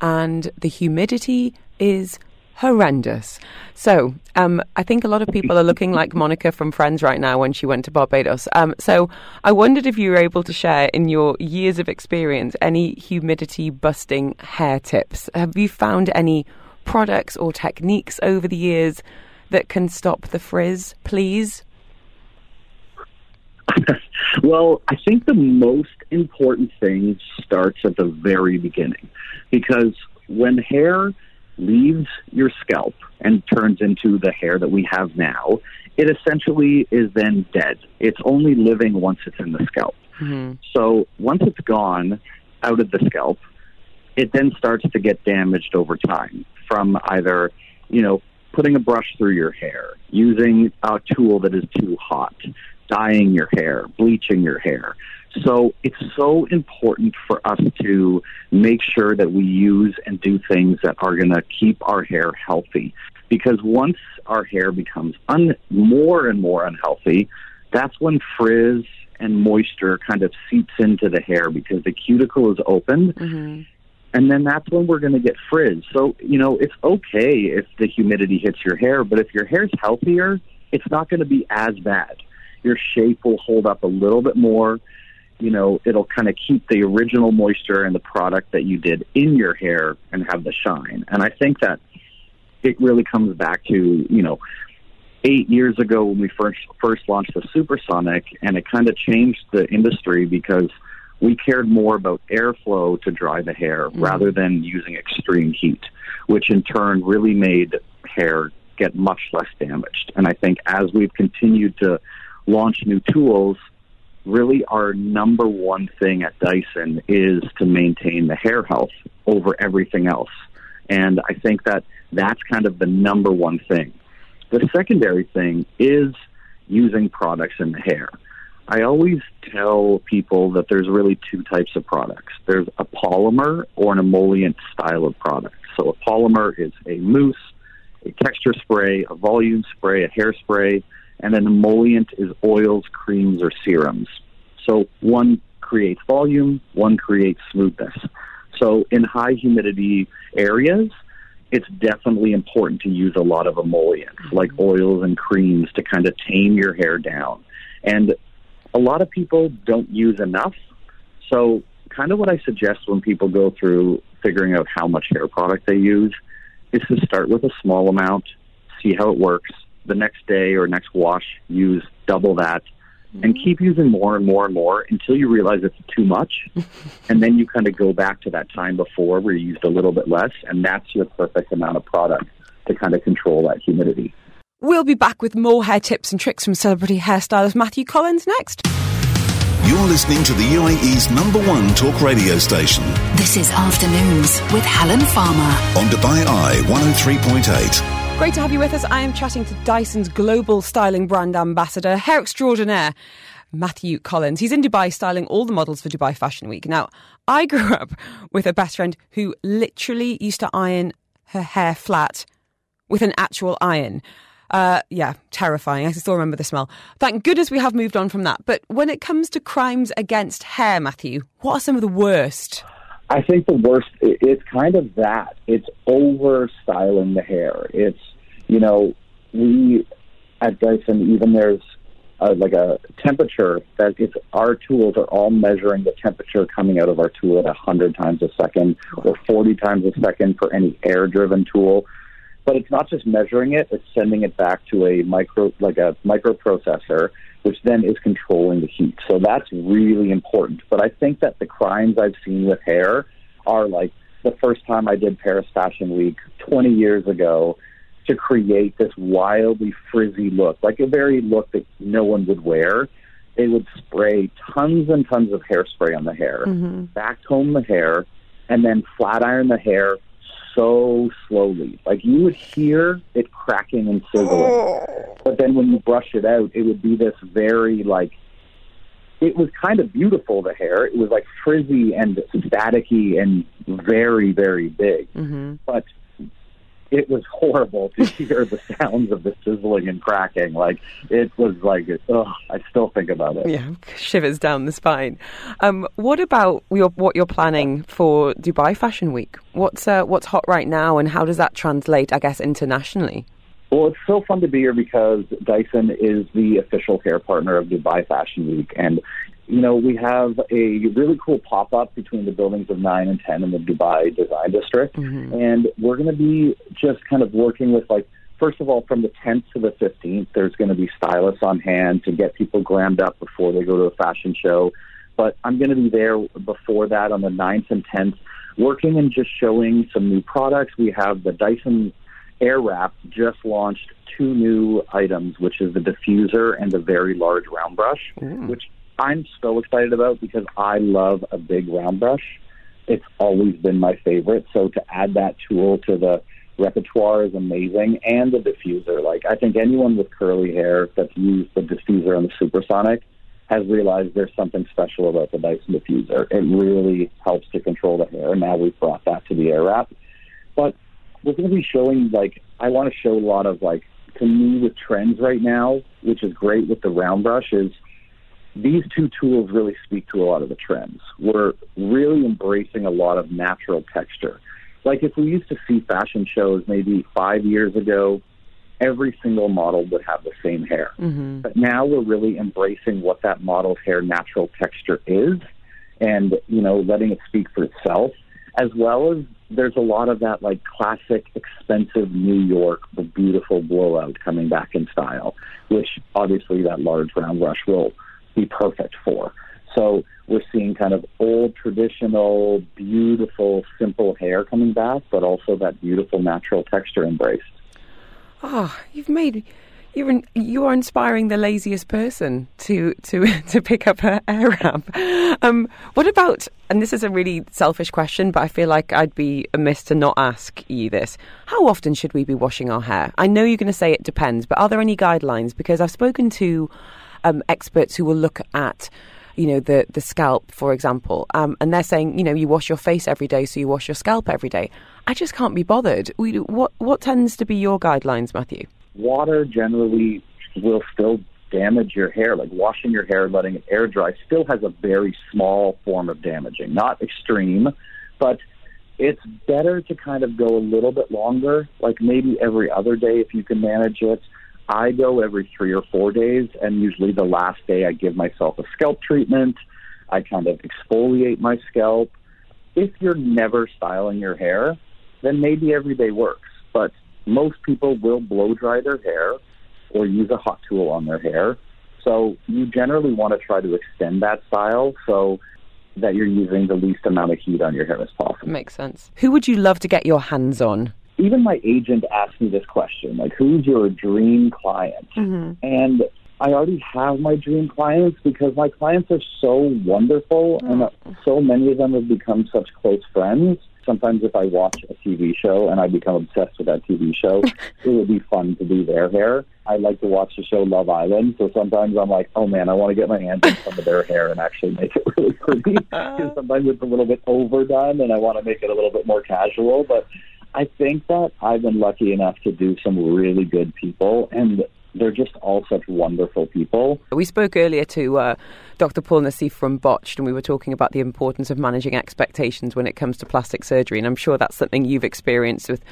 and the humidity is horrendous. So um, I think a lot of people are looking like Monica from Friends right now when she went to Barbados. Um, so I wondered if you were able to share in your years of experience any humidity busting hair tips. Have you found any products or techniques over the years that can stop the frizz, please? Well, I think the most important thing starts at the very beginning because when hair leaves your scalp and turns into the hair that we have now, it essentially is then dead. It's only living once it's in the scalp. Mm-hmm. So once it's gone out of the scalp, it then starts to get damaged over time from either, you know, putting a brush through your hair, using a tool that is too hot, dyeing your hair, bleaching your hair. So it's so important for us to make sure that we use and do things that are going to keep our hair healthy. Because once our hair becomes un- more and more unhealthy, that's when frizz and moisture kind of seeps into the hair because the cuticle is open mm-hmm. and then that's when we're going to get frizz. So, you know, it's okay if the humidity hits your hair, but if your hair's healthier, it's not going to be as bad. Your shape will hold up a little bit more. You know, it'll kind of keep the original moisture and the product that you did in your hair and have the shine. And I think that it really comes back to, you know, eight years ago when we first first launched the Supersonic, and it kind of changed the industry because we cared more about airflow to dry the hair mm-hmm. rather than using extreme heat, which in turn really made hair get much less damaged. And I think as we've continued to launch new tools, really our number one thing at Dyson is to maintain the hair health over everything else. And I think that that's kind of the number one thing. The secondary thing is using products in the hair. I always tell people that there's really two types of products. There's a polymer or an emollient style of product. So a polymer is a mousse, a texture spray, a volume spray, a hairspray, and an emollient is oils, creams, or serums. So one creates volume, one creates smoothness. So in high humidity areas, it's definitely important to use a lot of emollients mm-hmm. like oils and creams to kind of tame your hair down. And a lot of people don't use enough. So, kind of what I suggest when people go through figuring out how much hair product they use is to start with a small amount, see how it works. The next day or next wash, use double that, and mm-hmm. keep using more and more and more until you realize it's too much. and then you kind of go back to that time before where you used a little bit less, and that's your perfect amount of product to kind of control that humidity. We'll be back with more hair tips and tricks from celebrity hairstylist Matthew Collins next. You're listening to the UAE's number one talk radio station This is Afternoons with Helen Farmer. on Dubai Eye 103.8. Great to have you with us. I am chatting to Dyson's global styling brand ambassador, hair extraordinaire, Matthew Collins. He's in Dubai styling all the models for Dubai Fashion Week. Now, I grew up with a best friend who literally used to iron her hair flat with an actual iron. Uh, yeah, terrifying. I still remember the smell. Thank goodness we have moved on from that. But when it comes to crimes against hair, Matthew, what are some of the worst? I think the worst it's kind of that. It's over styling the hair. It's you know we at Dyson even there's like a temperature that it's our tools are all measuring the temperature coming out of our tool at hundred times a second or forty times a second for any air driven tool. But it's not just measuring it; it's sending it back to a micro like a microprocessor which then is controlling the heat. So that's really important. But I think that the crimes I've seen with hair are like the first time I did Paris Fashion Week 20 years ago to create this wildly frizzy look, like a very look that no one would wear. They would spray tons and tons of hairspray on the hair, mm-hmm. back comb the hair, and then flat iron the hair so slowly. Like you would hear it cracking and sizzling. But then when you brush it out, it would be this very like it was kind of beautiful the hair. It was like frizzy and staticky and very, very big. Mm-hmm. But it was horrible to hear the sounds of the sizzling and cracking. Like it was like, ugh, I still think about it. Yeah, shivers down the spine. Um, what about your, what you're planning for Dubai Fashion Week? What's uh, what's hot right now, and how does that translate, I guess, internationally? Well, it's so fun to be here because Dyson is the official hair partner of Dubai Fashion Week. And, you know, we have a really cool pop up between the buildings of 9 and 10 in the Dubai Design District. Mm-hmm. And we're going to be just kind of working with, like, first of all, from the 10th to the 15th, there's going to be stylists on hand to get people glammed up before they go to a fashion show. But I'm going to be there before that on the 9th and 10th, working and just showing some new products. We have the Dyson Airwrap just launched two new items, which is the diffuser and the very large round brush, mm. which I'm so excited about because I love a big round brush. It's always been my favorite. So to add that tool to the repertoire is amazing. And the diffuser, like I think anyone with curly hair that's used the diffuser and the supersonic has realized there's something special about the Dyson diffuser. It really helps to control the hair. Now we've brought that to the Airwrap. But we're going to be showing like I want to show a lot of like to me with trends right now, which is great with the round brush is these two tools really speak to a lot of the trends. We're really embracing a lot of natural texture. Like if we used to see fashion shows maybe five years ago, every single model would have the same hair. Mm-hmm. But now we're really embracing what that model's hair natural texture is and, you know, letting it speak for itself, as well as there's a lot of that like classic expensive New York, the beautiful blowout coming back in style, which obviously that large round brush will be perfect for. So we're seeing kind of old, traditional, beautiful, simple hair coming back, but also that beautiful natural texture embraced. Oh, you've made you're in, you are inspiring the laziest person to to to pick up her Airwrap. Um, what about? And this is a really selfish question, but I feel like I'd be amiss to not ask you this. How often should we be washing our hair? I know you're going to say it depends, but are there any guidelines? Because I've spoken to um, experts who will look at you know the the scalp for example um, and they're saying you know you wash your face every day so you wash your scalp every day i just can't be bothered we, what what tends to be your guidelines matthew Water generally will still damage your hair. Like washing your hair, letting it air dry, still has a very small form of damaging. Not extreme, but it's better to kind of go a little bit longer, like maybe every other day if you can manage it. I go every three or four days, and usually the last day I give myself a scalp treatment. I kind of exfoliate my scalp. If you're never styling your hair, then maybe every day works. But most people will blow dry their hair or use a hot tool on their hair. So you generally want to try to extend that style so that you're using the least amount of heat on your hair as possible. makes sense. Who would you love to get your hands on? Even my agent asked me this question like who's your dream client? And i already have my dream clients because my clients are so wonderful and uh, so many of them have become such close friends sometimes if i watch a tv show and i become obsessed with that tv show it would be fun to do their hair. I like to watch the show love island so sometimes i'm like oh man i want to get my hands on some of their hair and actually make it really pretty. Because sometimes it's a little bit overdone and i want to make it a little bit more casual but I think that I've been lucky enough to do some really good people, and they're just all such wonderful people. We spoke earlier to uh, Dr. Paul Nassif from Botched, and we were talking about the importance of managing expectations when it comes to plastic surgery. And I'm sure that's something you've experienced with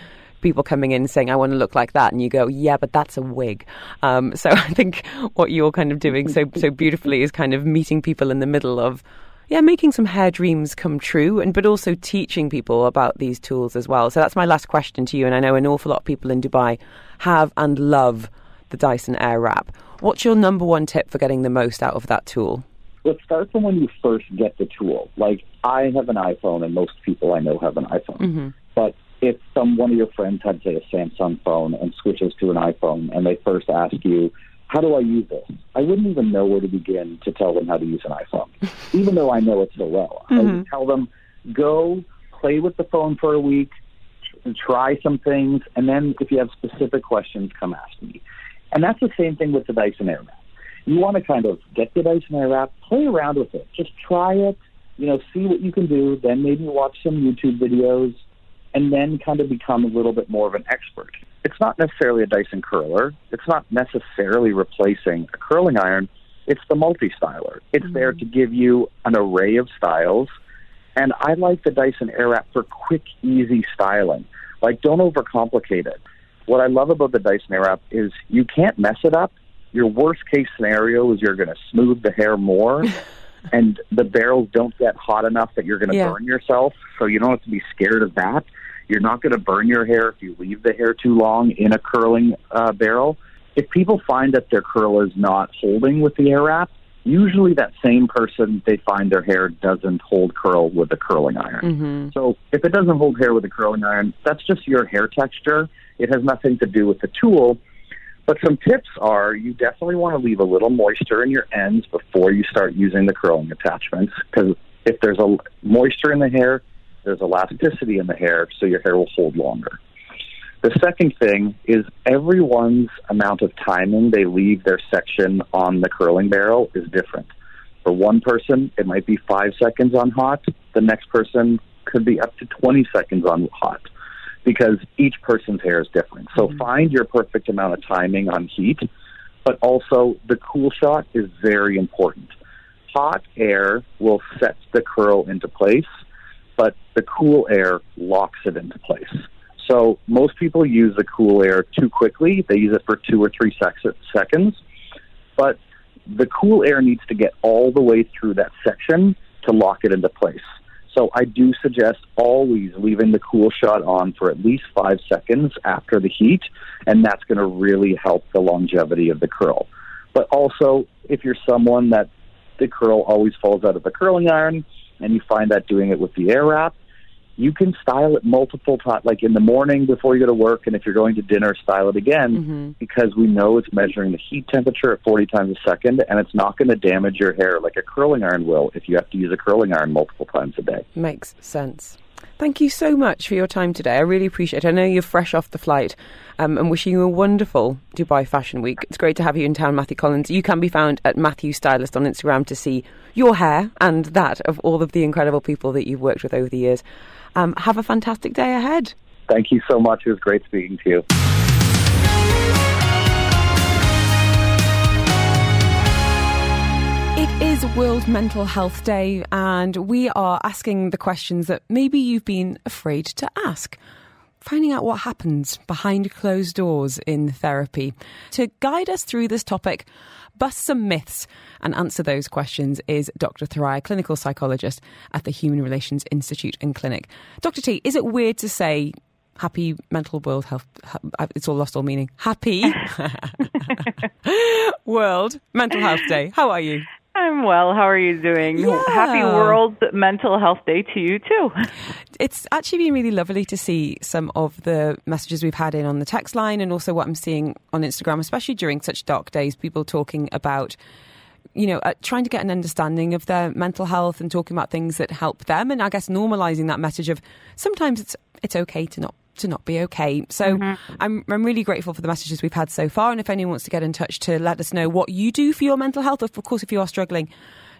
people coming in saying, I want to look like that. And you go, yeah, but that's a wig. Um, so I think what you're kind of doing so, so beautifully is kind of meeting people in the middle of, yeah, making some hair dreams come true, and but also teaching people about these tools as well. So that's my last question to you. And I know an awful lot of people in Dubai have and love the Dyson Airwrap. What's your number one tip for getting the most out of that tool? Let's start from when you first get the tool. Like, I have an iPhone, and most people I know have an iPhone. Mm-hmm. But if some one of your friends had, say, a Samsung phone and switches to an iPhone, and they first ask you, how do I use this? I wouldn't even know where to begin to tell them how to use an iPhone, even though I know it so well. I would mm-hmm. tell them, go play with the phone for a week, try some things, and then if you have specific questions, come ask me. And that's the same thing with the Dyson Airwrap. You want to kind of get the Dyson Airwrap, play around with it, just try it, you know, see what you can do, then maybe watch some YouTube videos, and then kind of become a little bit more of an expert. It's not necessarily a Dyson curler. It's not necessarily replacing a curling iron. It's the multi-styler. It's there mm-hmm. to give you an array of styles. And I like the Dyson Airwrap for quick, easy styling. Like, don't overcomplicate it. What I love about the Dyson Airwrap is you can't mess it up. Your worst case scenario is you're going to smooth the hair more, and the barrels don't get hot enough that you're going to Yeah. burn yourself. So you don't have to be scared of that. You're not going to burn your hair if you leave the hair too long in a curling uh, barrel. If people find that their curl is not holding with the Airwrap, usually that same person they find their hair doesn't hold curl with the curling iron. Mm-hmm. So if it doesn't hold hair with the curling iron, that's just your hair texture. It has nothing to do with the tool. But some tips are you definitely want to leave a little moisture in your ends before you start using the curling attachments because if there's a moisture in the hair, there's elasticity in the hair, so your hair will hold longer. The second thing is everyone's amount of timing they leave their section on the curling barrel is different. For one person, it might be five seconds on hot. The next person could be up to 20 seconds on hot because each person's hair is different. So mm-hmm. find your perfect amount of timing on heat, but also the cool shot is very important. Hot air will set the curl into place, but the cool air locks it into place. So most people use the cool air too quickly. They use it for two or three sec- seconds, but the cool air needs to get all the way through that section to lock it into place. So I do suggest always leaving the cool shot on for at least five seconds after the heat, and that's going to really help the longevity of the curl. But also, if you're someone that the curl always falls out of the curling iron, and you find that doing it with the Airwrap, you can style it multiple times, like in the morning before you go to work, and if you're going to dinner, style it again because we know it's measuring the heat temperature at 40 times a second, and it's not going to damage your hair like a curling iron will if you have to use a curling iron multiple times a day. Makes sense. Thank you so much for your time today. I really appreciate it. I know you're fresh off the flight um, and wishing you a wonderful Dubai Fashion Week. It's great to have you in town, Matthew Collins. You can be found at Matthew Stylist on Instagram to see your hair and that of all of the incredible people that you've worked with over the years. Um, have a fantastic day ahead. Thank you so much. It was great speaking to you. It is World Mental Health Day, and we are asking the questions that maybe you've been afraid to ask. Finding out what happens behind closed doors in therapy. To guide us through this topic, bust some myths, and answer those questions is Dr. Thoraiya, clinical psychologist at the Human Relations Institute and Clinic. Dr. T, is it weird to say happy mental world health? It's all lost all meaning. Happy World Mental Health Day. How are you? I'm well. How are you doing? Yeah. Happy World Mental Health Day to you too. It's actually been really lovely to see some of the messages we've had in on the text line and also what I'm seeing on Instagram, especially during such dark days, people talking about you know, uh, trying to get an understanding of their mental health and talking about things that help them, and I guess normalising that message of sometimes it's it's okay to not to not be okay. So I'm I'm really grateful for the messages we've had so far, and if anyone wants to get in touch to let us know what you do for your mental health, of course, if you are struggling.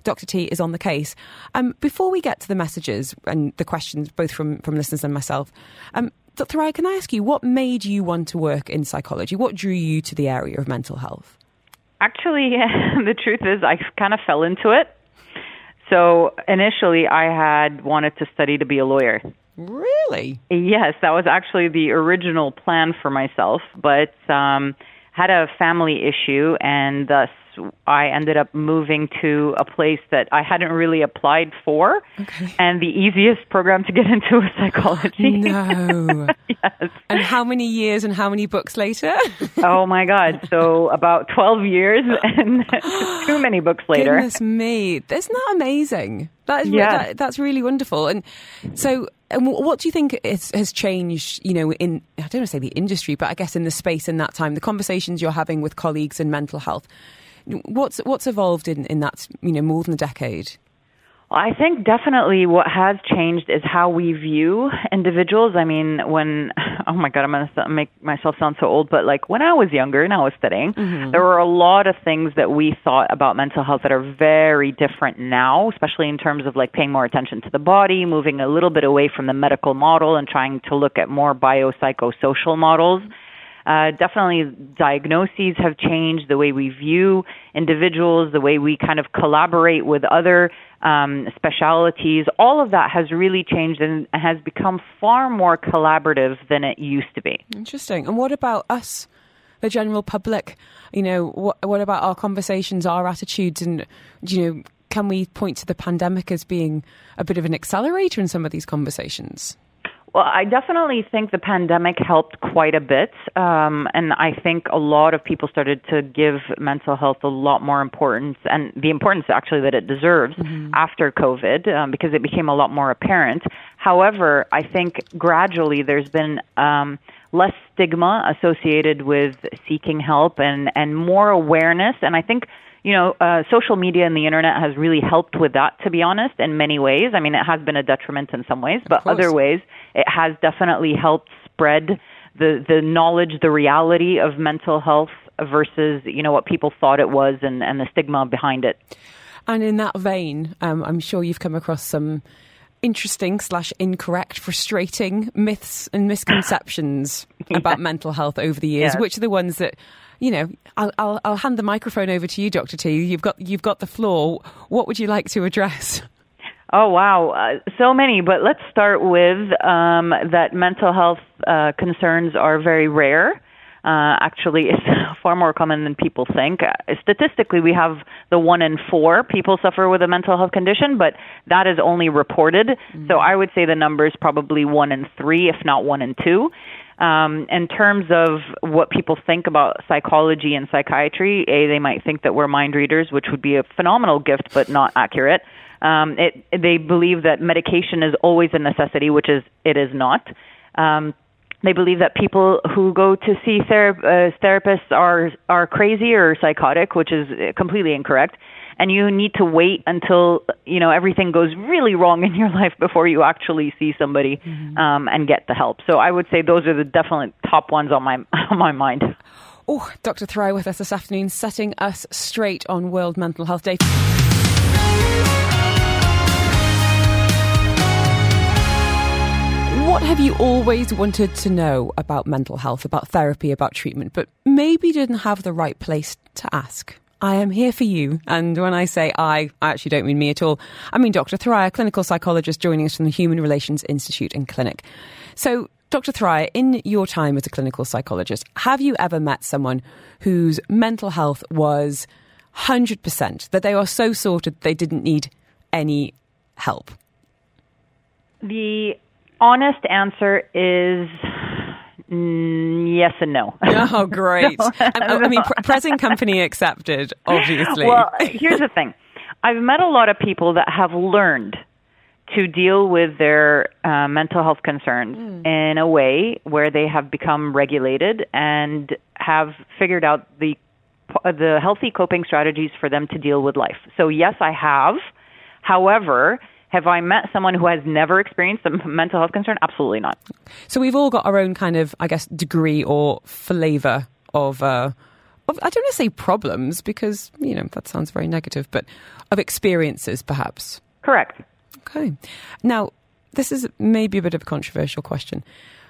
Dr. T is on the case. Um, before we get to the messages and the questions, both from, from listeners and myself, um, Dr. Thoraiya, can I ask you what made you want to work in psychology? What drew you to the area of mental health? Actually, the truth is, I kind of fell into it. So initially, I had wanted to study to be a lawyer. Really? Yes, that was actually the original plan for myself, but um, had a family issue, and thus I ended up moving to a place that I hadn't really applied for, and the easiest program to get into was psychology. No. yes. and how many years and how many books later? Oh my God! So about twelve years and too many books later. Goodness me, isn't that amazing? That is Yeah. that, that's really wonderful. And so, and what do you think is, has changed? You know, in I don't want to say the industry, but I guess in the space in that time, the conversations you're having with colleagues in mental health. What's what's evolved in, in that you know more than a decade? I think definitely what has changed is how we view individuals. I mean, when oh my god, I'm going to make myself sound so old, but like when I was younger and I was studying, mm-hmm. there were a lot of things that we thought about mental health that are very different now, especially in terms of like paying more attention to the body, moving a little bit away from the medical model and trying to look at more biopsychosocial models. Mm-hmm uh, definitely, diagnoses have changed the way we view individuals, the way we kind of collaborate with other um, specialities. All of that has really changed and has become far more collaborative than it used to be. Interesting. And what about us? the general public? You know, what what about our conversations, our attitudes, and you know, can we point to the pandemic as being a bit of an accelerator in some of these conversations? Well, I definitely think the pandemic helped quite a bit. Um, and I think a lot of people started to give mental health a lot more importance and the importance actually that it deserves mm-hmm. after COVID um, because it became a lot more apparent. However, I think gradually there's been um, less stigma associated with seeking help and, and more awareness. And I think you know, uh, social media and the internet has really helped with that, to be honest, in many ways. I mean, it has been a detriment in some ways, but other ways, it has definitely helped spread the, the knowledge, the reality of mental health versus, you know, what people thought it was and, and the stigma behind it. And in that vein, um, I'm sure you've come across some interesting slash incorrect, frustrating myths and misconceptions yeah. about mental health over the years. Which are the ones that you know, I'll, I'll, I'll hand the microphone over to you, Dr. T. You've got, you've got the floor. What would you like to address? Oh, wow. Uh, so many, but let's start with um, that mental health uh, concerns are very rare. Uh, actually, it's far more common than people think. Uh, statistically, we have the one in four people suffer with a mental health condition, but that is only reported. Mm-hmm. So I would say the number is probably one in three, if not one in two. Um, in terms of what people think about psychology and psychiatry, A, they might think that we're mind readers, which would be a phenomenal gift, but not accurate. Um, it, they believe that medication is always a necessity, which is it is not. Um, they believe that people who go to see ther- uh, therapists are are crazy or psychotic, which is completely incorrect and you need to wait until you know everything goes really wrong in your life before you actually see somebody mm-hmm. um, and get the help. So I would say those are the definite top ones on my on my mind. Oh, Dr. Thoraiya with us this afternoon, setting us straight on World Mental Health Day. What have you always wanted to know about mental health, about therapy, about treatment, but maybe didn't have the right place to ask? I am here for you. And when I say I, I actually don't mean me at all. I mean Dr. Thoraiya, clinical psychologist joining us from the Human Relations Institute and Clinic. So, Dr. Thoraiya, in your time as a clinical psychologist, have you ever met someone whose mental health was 100%, that they are so sorted they didn't need any help? The honest answer is Mm, yes and no. Oh, great. no, I mean, present company accepted, obviously. Well, here's the thing I've met a lot of people that have learned to deal with their uh, mental health concerns mm. in a way where they have become regulated and have figured out the the healthy coping strategies for them to deal with life. So yes, I have. However, have I met someone who has never experienced a mental health concern? Absolutely not. So we've all got our own kind of, I guess, degree or flavour of, uh, of, I don't want to say problems because, you know, that sounds very negative, but of experiences perhaps. Correct. Okay. Now, this is maybe a bit of a controversial question,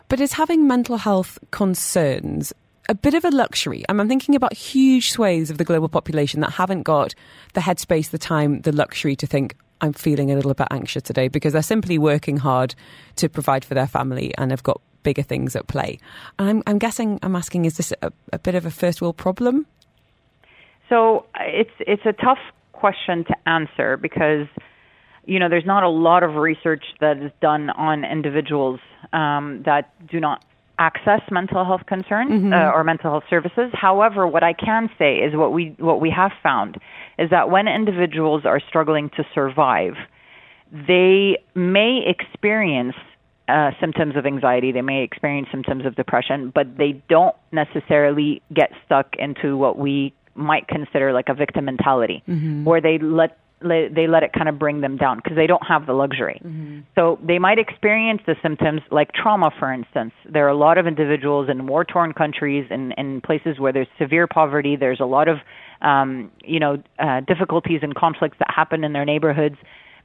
but is having mental health concerns a bit of a luxury. I'm thinking about huge swathes of the global population that haven't got the headspace, the time, the luxury to think, I'm feeling a little bit anxious today because they're simply working hard to provide for their family and have got bigger things at play. And I'm, I'm guessing, I'm asking, is this a, a bit of a first world problem? So it's it's a tough question to answer because you know there's not a lot of research that is done on individuals um, that do not access mental health concerns mm-hmm. uh, or mental health services. However, what I can say is what we what we have found is that when individuals are struggling to survive, they may experience uh, symptoms of anxiety, they may experience symptoms of depression, but they don't necessarily get stuck into what we might consider like a victim mentality, mm-hmm. where they let they let it kind of bring them down because they don't have the luxury. Mm-hmm. So they might experience the symptoms like trauma, for instance. There are a lot of individuals in war torn countries and in places where there's severe poverty. There's a lot of, um, you know, uh, difficulties and conflicts that happen in their neighborhoods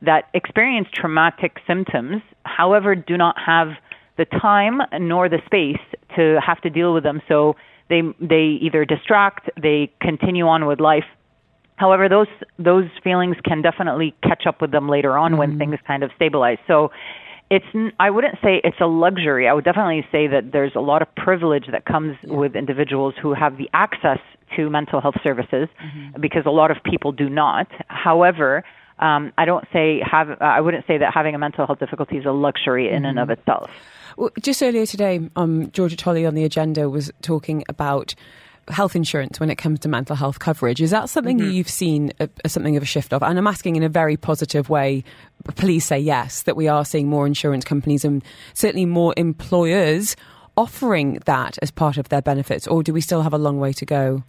that experience traumatic symptoms, however, do not have the time nor the space to have to deal with them. So they they either distract, they continue on with life. However, those those feelings can definitely catch up with them later on when things kind of stabilize. So it's I wouldn't say it's a luxury. I would definitely say that there's a lot of privilege that comes with individuals who have the access to mental health services because a lot of people do not. However, um, I don't say have I wouldn't say that having a mental health difficulty is a luxury in and of itself. Well, just earlier today, um, Georgia Tolley on the agenda was talking about health insurance when it comes to mental health coverage. Is that something that you've seen a, a, something of a shift of? And I'm asking in a very positive way. Please say yes that we are seeing more insurance companies and certainly more employers offering that as part of their benefits, or do we still have a long way to go?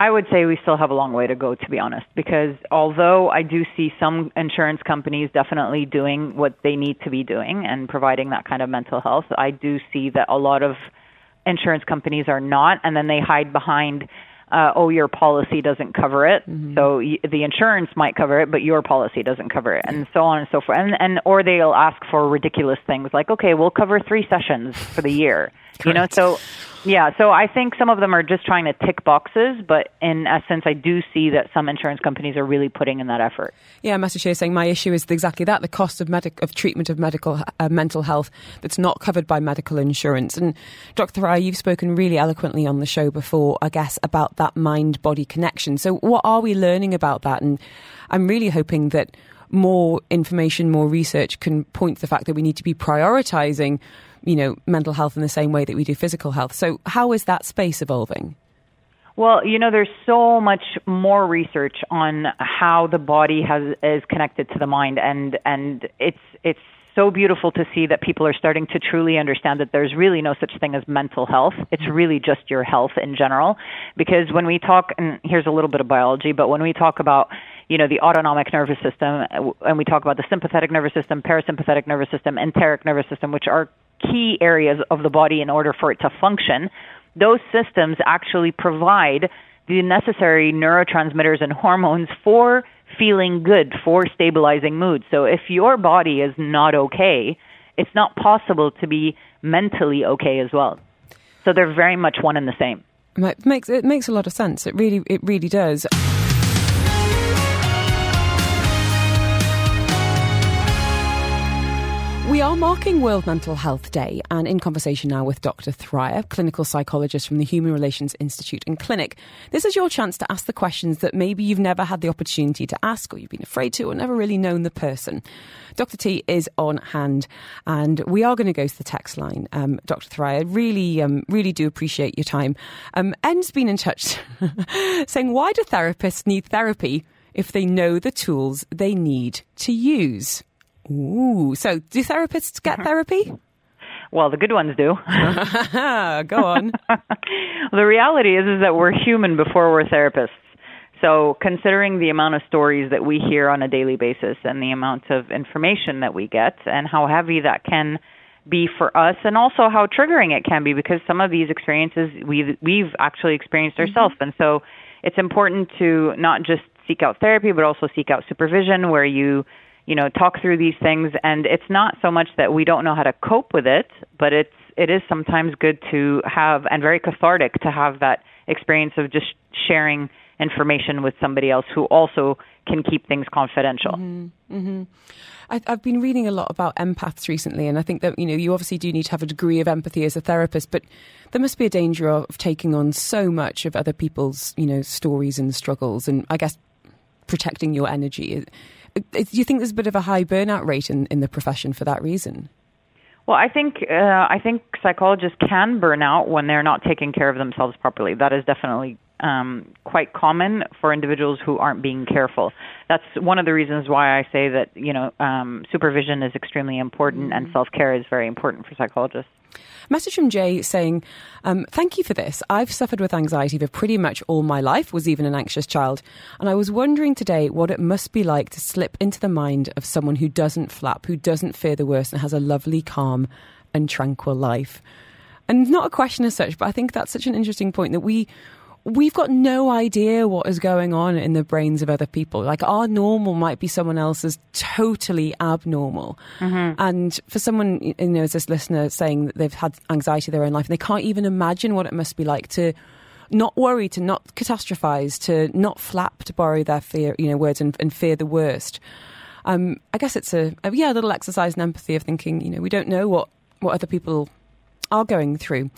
I would say we still have a long way to go, to be honest, because although I do see some insurance companies definitely doing what they need to be doing and providing that kind of mental health, I do see that a lot of insurance companies are not, and then they hide behind, uh, oh, your policy doesn't cover it. So y- the insurance might cover it, but your policy doesn't cover it, and so on and so forth. And, and or they'll ask for ridiculous things like, okay, we'll cover three sessions for the year. You know, so yeah, so I think some of them are just trying to tick boxes, but in essence, I do see that some insurance companies are really putting in that effort. Yeah, Master Shea saying my issue is exactly that: the cost of medic- of treatment of medical uh, mental health that's not covered by medical insurance. And Dr. Thoraiya, you've spoken really eloquently on the show before, I guess, about that mind-body connection. So, what are we learning about that? And I'm really hoping that more information, more research can point to the fact that we need to be prioritising you know, mental health in the same way that we do physical health. So, how is that space evolving? Well, you know, there's so much more research on how the body has is connected to the mind, and and it's it's so beautiful to see that people are starting to truly understand that there's really no such thing as mental health. It's really just your health in general. Because when we talk, and here's a little bit of biology, but when we talk about you know, the autonomic nervous system, and we talk about the sympathetic nervous system, parasympathetic nervous system, enteric nervous system, which are key areas of the body in order for it to function. Those systems actually provide the necessary neurotransmitters and hormones for feeling good, for stabilizing mood. So if your body is not okay, it's not possible to be mentally okay as well. So they're very much one and the same. It makes it makes a lot of sense. It really it really does. We are marking World Mental Health Day and in conversation now with Dr. Thoraiya, clinical psychologist from the Human Relations Institute and Clinic. This is your chance to ask the questions that maybe you've never had the opportunity to ask or you've been afraid to or never really known the person. Dr. T is on hand and we are going to go to the text line. Um, Dr. Thoraiya, really, um, really do appreciate your time. Um, N's been in touch saying, why do therapists need therapy if they know the tools they need to use? Ooh, so do therapists get uh-huh. therapy? Well, the good ones do. Go on. the reality is is that we're human before we're therapists. So, considering the amount of stories that we hear on a daily basis and the amount of information that we get and how heavy that can be for us and also how triggering it can be because some of these experiences we've we've actually experienced mm-hmm. ourselves and so it's important to not just seek out therapy but also seek out supervision where you you know talk through these things and it's not so much that we don't know how to cope with it but it's it is sometimes good to have and very cathartic to have that experience of just sharing information with somebody else who also can keep things confidential Mm-hmm. I, I've been reading a lot about empaths recently, and I think that you know you obviously do need to have a degree of empathy as a therapist, but there must be a danger of taking on so much of other people's you know stories and struggles, and I guess protecting your energy. Do you think there's a bit of a high burnout rate in, in the profession for that reason? Well, I think uh, I think psychologists can burn out when they're not taking care of themselves properly. That is definitely um, quite common for individuals who aren't being careful. That's one of the reasons why I say that you know um, supervision is extremely important and self care is very important for psychologists. Message from Jay saying, um, Thank you for this. I've suffered with anxiety for pretty much all my life, was even an anxious child. And I was wondering today what it must be like to slip into the mind of someone who doesn't flap, who doesn't fear the worst, and has a lovely, calm, and tranquil life. And not a question as such, but I think that's such an interesting point that we we've got no idea what is going on in the brains of other people. Like our normal might be someone else's totally abnormal. Mm-hmm. And for someone, you know, as this listener saying that they've had anxiety their own life, and they can't even imagine what it must be like to not worry, to not catastrophize, to not flap, to borrow their fear, you know, words and, and fear the worst. Um, I guess it's a, a yeah, a little exercise in empathy of thinking, you know, we don't know what what other people are going through.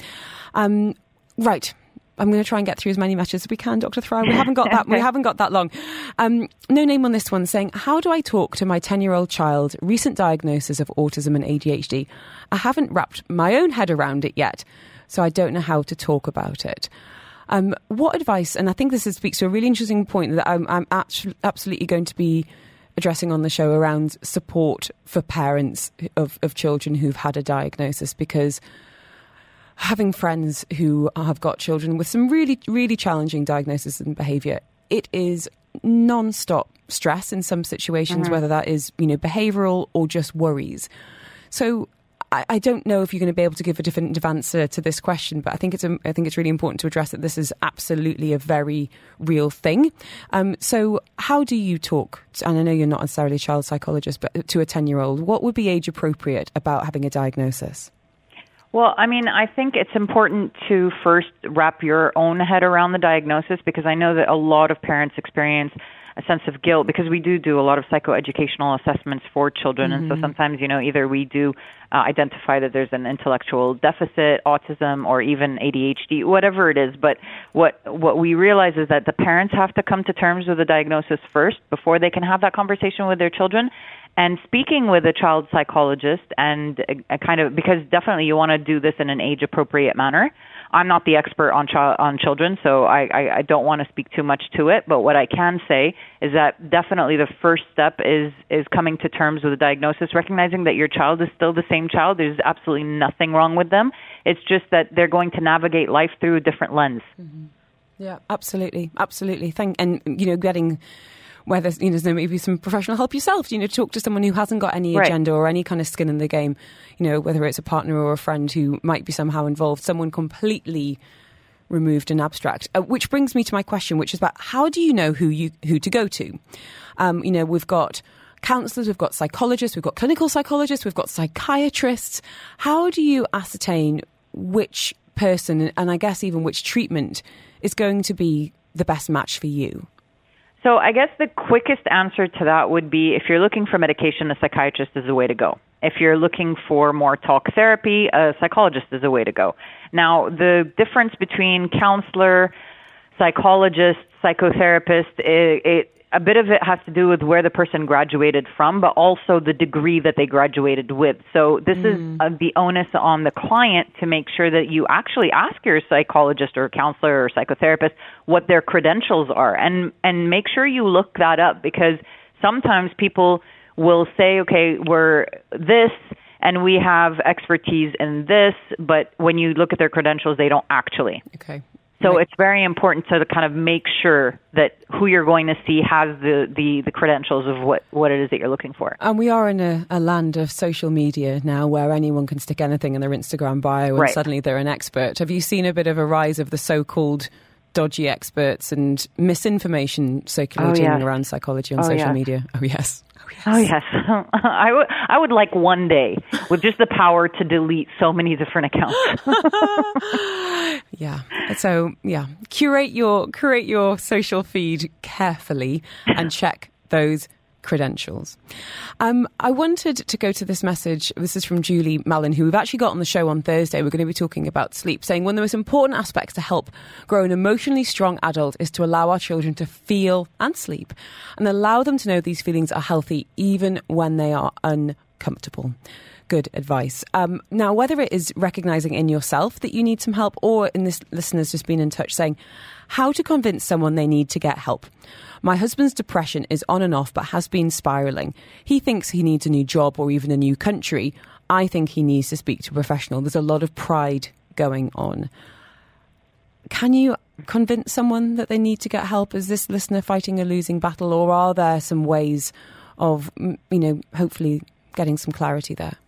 Um, right. I'm going to try and get through as many matches as we can, Dr. Thoraiya. We haven't got that. We haven't got that long. Um, no name on this one saying, "How do I talk to my 10 year old child? Recent diagnosis of autism and ADHD. I haven't wrapped my own head around it yet, so I don't know how to talk about it." Um, what advice? And I think this speaks to a really interesting point that I'm, I'm absolutely going to be addressing on the show around support for parents of, of children who've had a diagnosis because having friends who have got children with some really, really challenging diagnosis and behaviour, it is non-stop stress in some situations, mm-hmm. whether that is, you know, behavioural or just worries. So I, I, don't know if you're going to be able to give a definitive answer to this question, but I think it's a, I think it's really important to address that this is absolutely a very real thing. Um, so how do you talk? To, and I know you're not necessarily a child psychologist, but to a ten year old, what would be age appropriate about having a diagnosis? Well, I mean, I think it's important to first wrap your own head around the diagnosis because I know that a lot of parents experience a sense of guilt because we do do a lot of psychoeducational assessments for children mm-hmm. and so mm-hmm. sometimes you know either we do uh, identify that there's an intellectual deficit autism or even ADHD whatever it is but what what we realize is that the parents have to come to terms with the diagnosis first before they can have that conversation with their children and speaking with a child psychologist and a, a kind of because definitely you want to do this in an age appropriate manner. I'm not the expert on child on children, so I, I, I don't want to speak too much to it. But what I can say is that definitely the first step is is coming to terms with the diagnosis, recognizing that your child is still the same child. There's absolutely nothing wrong with them. It's just that they're going to navigate life through a different lens. Mm-hmm. Yeah, absolutely, absolutely. Thank and you know getting whether you know there's maybe some professional help yourself. You know, talk to someone who hasn't got any right. agenda or any kind of skin in the game. You know, whether it's a partner or a friend who might be somehow involved, someone completely removed and abstract. Uh, which brings me to my question, which is about how do you know who you who to go to? Um, you know, we've got counsellors, we've got psychologists, we've got clinical psychologists, we've got psychiatrists. How do you ascertain which person, and I guess even which treatment, is going to be the best match for you? So I guess the quickest answer to that would be if you're looking for medication, a psychiatrist is the way to go. If you're looking for more talk therapy, a psychologist is the way to go. Now, the difference between counselor, psychologist, psychotherapist, it, it a bit of it has to do with where the person graduated from, but also the degree that they graduated with. So this mm. is uh, the onus on the client to make sure that you actually ask your psychologist or counselor or psychotherapist what their credentials are, and and make sure you look that up because sometimes people will say, okay, we're this and we have expertise in this, but when you look at their credentials, they don't actually. Okay. So right. it's very important to kind of make sure that who you're going to see has the, the, the credentials of what, what it is that you're looking for. And we are in a, a land of social media now where anyone can stick anything in their Instagram bio and right. suddenly they're an expert. Have you seen a bit of a rise of the so called dodgy experts and misinformation circulating oh, yes. around psychology on oh, social yes. media? Oh, yes. Oh yes, oh, I would. I would like one day with just the power to delete so many different accounts. yeah. So yeah, curate your curate your social feed carefully and check those credentials. Um, I wanted to go to this message. This is from Julie Mallon, who we've actually got on the show on Thursday. We're going to be talking about sleep, saying one of the most important aspects to help grow an emotionally strong adult is to allow our children to feel and sleep and allow them to know these feelings are healthy even when they are uncomfortable good advice. Um, now, whether it is recognizing in yourself that you need some help, or in this listener's just been in touch saying how to convince someone they need to get help. My husband's depression is on and off, but has been spiraling. He thinks he needs a new job or even a new country. I think he needs to speak to a professional. There's a lot of pride going on. Can you convince someone that they need to get help? Is this listener fighting a losing battle, or are there some ways of, you know, hopefully getting some clarity there?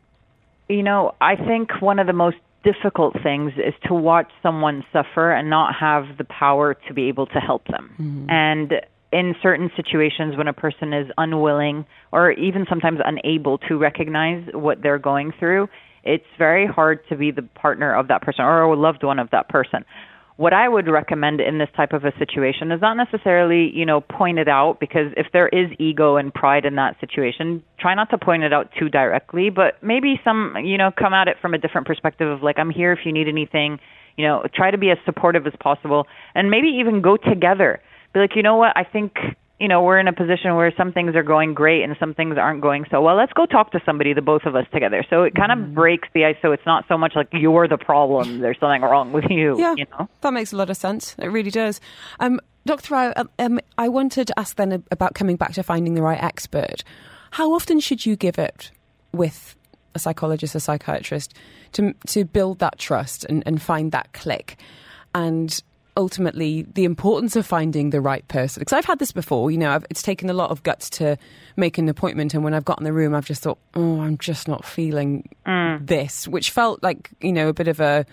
You know, I think one of the most difficult things is to watch someone suffer and not have the power to be able to help them. Mm-hmm. And in certain situations when a person is unwilling or even sometimes unable to recognize what they're going through, it's very hard to be the partner of that person or a loved one of that person what I would recommend in this type of a situation is not necessarily, you know, point it out because if there is ego and pride in that situation, try not to point it out too directly, but maybe some, you know, come at it from a different perspective of like, I'm here if you need anything, you know, try to be as supportive as possible and maybe even go together. Be like, you know what, I think you know, we're in a position where some things are going great and some things aren't going so well. Let's go talk to somebody, the both of us together. So it kind of mm-hmm. breaks the ice. So it's not so much like you're the problem. There's something wrong with you. Yeah, you know? that makes a lot of sense. It really does. Um, Dr. Rao, um, um, I wanted to ask then about coming back to finding the right expert. How often should you give it with a psychologist, a psychiatrist, to to build that trust and, and find that click? And ultimately the importance of finding the right person. Because I've had this before, you know, I've, it's taken a lot of guts to make an appointment, and when I've got in the room, I've just thought, oh, I'm just not feeling mm. this, which felt like you know a bit of a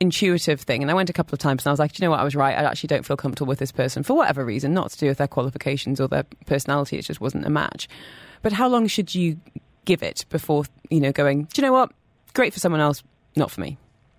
intuitive thing. And I went a couple of times, and I was like, you know what, I was right. I actually don't feel comfortable with this person for whatever reason, not to do with their qualifications or their personality. It just wasn't a match. But how long should you give it before you know going? Do you know what? Great for someone else, not for me.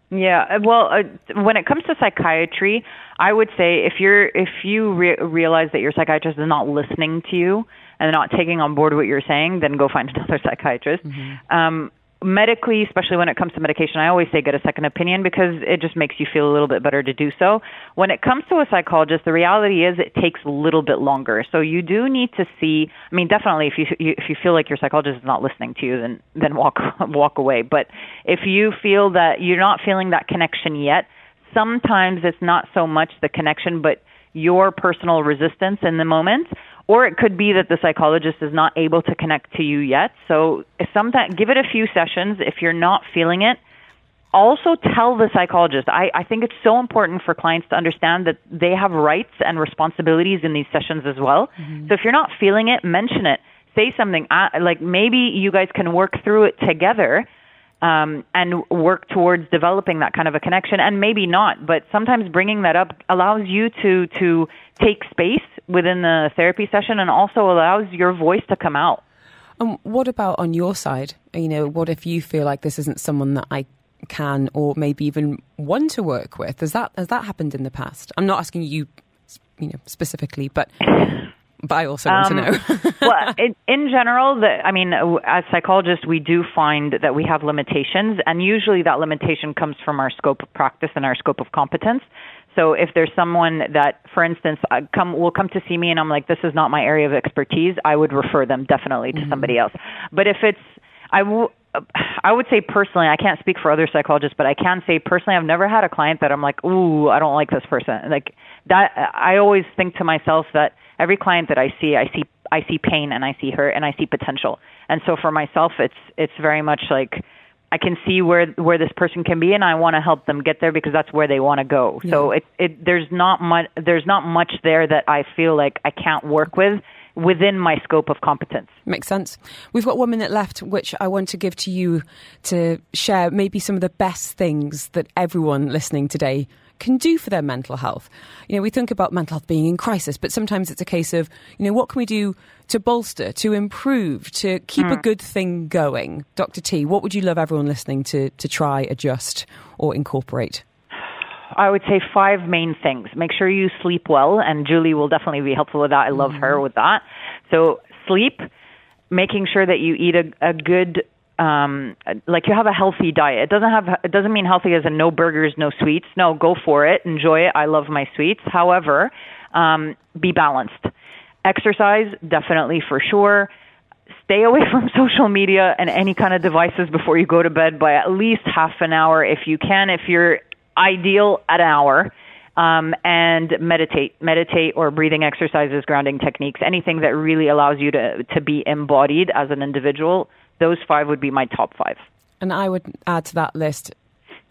Yeah, uh, well, uh, when it comes to psychiatry, I would say if you're if you re- realize that your psychiatrist is not listening to you and not taking on board what you're saying, then go find another psychiatrist. Mm-hmm. Um, medically, especially when it comes to medication, I always say get a second opinion because it just makes you feel a little bit better to do so. When it comes to a psychologist, the reality is it takes a little bit longer. So you do need to see. I mean, definitely, if you, you if you feel like your psychologist is not listening to you, then then walk walk away. But if you feel that you're not feeling that connection yet, sometimes it's not so much the connection, but your personal resistance in the moment or it could be that the psychologist is not able to connect to you yet. So sometimes give it a few sessions. If you're not feeling it, also tell the psychologist. I, I think it's so important for clients to understand that they have rights and responsibilities in these sessions as well. Mm-hmm. So if you're not feeling it, mention it. Say something uh, like maybe you guys can work through it together um, and work towards developing that kind of a connection, and maybe not. But sometimes bringing that up allows you to to take space within the therapy session, and also allows your voice to come out. And what about on your side? You know, what if you feel like this isn't someone that I can or maybe even want to work with? Has that has that happened in the past? I'm not asking you, you know, specifically, but but I also want um, to know. well, in, in general, the, I mean, as psychologists, we do find that we have limitations, and usually that limitation comes from our scope of practice and our scope of competence. So if there's someone that, for instance, uh, come will come to see me and I'm like, this is not my area of expertise, I would refer them definitely to mm-hmm. somebody else. But if it's, I will. I would say personally, I can't speak for other psychologists, but I can say personally, I've never had a client that I'm like, ooh, I don't like this person. Like that, I always think to myself that every client that I see, I see I see pain and I see hurt and I see potential. And so for myself, it's it's very much like I can see where where this person can be, and I want to help them get there because that's where they want to go. Yeah. So it it there's not much there's not much there that I feel like I can't work with within my scope of competence. Makes sense. We've got one minute left, which I want to give to you to share maybe some of the best things that everyone listening today can do for their mental health. You know, we think about mental health being in crisis, but sometimes it's a case of, you know, what can we do to bolster, to improve, to keep mm. a hmm. good thing going? Dr. T, what would you love everyone listening to, to try, adjust, or incorporate? I would say five main things. Make sure you sleep well, and Julie will definitely be helpful with that. I love mm her with that. So, sleep, making sure that you eat a, a good um like you have a healthy diet. It doesn't have it doesn't mean healthy as in no burgers no sweets. No go for it. Enjoy it. I love my sweets. However um be balanced. Exercise definitely for sure. Stay away from social media and any kind of devices before you go to bed by at least half an hour if you can if you're ideal at an hour. Um, and meditate, meditate or breathing exercises, grounding techniques, anything that really allows you to to be embodied as an individual those five would be my top five. And I would add to that list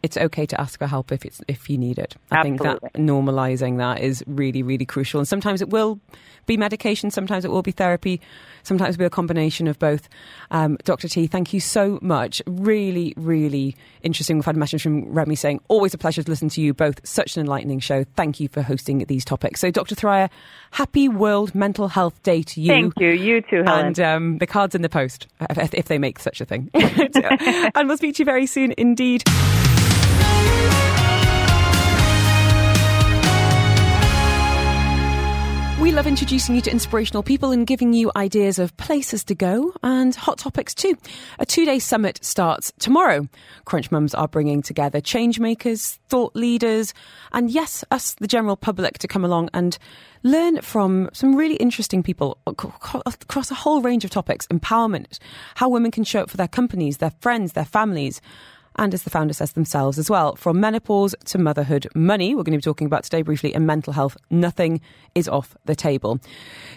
it's okay to ask for help if it's if you need it. I think that normalizing that is really really crucial. And sometimes it will be medication, sometimes it will be therapy, sometimes it'll be a combination of both. Um, Dr. T, thank you so much. Really really interesting. We've had a message from Remy saying always a pleasure to listen to you both. Such an enlightening show. Thank you for hosting these topics. So Dr. Thoraiya, happy World Mental Health Day to you. Thank you. You too, Helen. And um, the cards in the post if, if they make such a thing. and we'll speak to you very soon indeed. We love introducing you to inspirational people and giving you ideas of places to go and hot topics too. A two day summit starts tomorrow. Crunch Moms are bringing together change makers, thought leaders, and yes, us, the general public, to come along and learn from some really interesting people across a whole range of topics empowerment, how women can show up for their companies, their friends, their families and as the founder says themselves as well, from menopause to motherhood, money, we're going to be talking about today briefly, and mental health, nothing is off the table.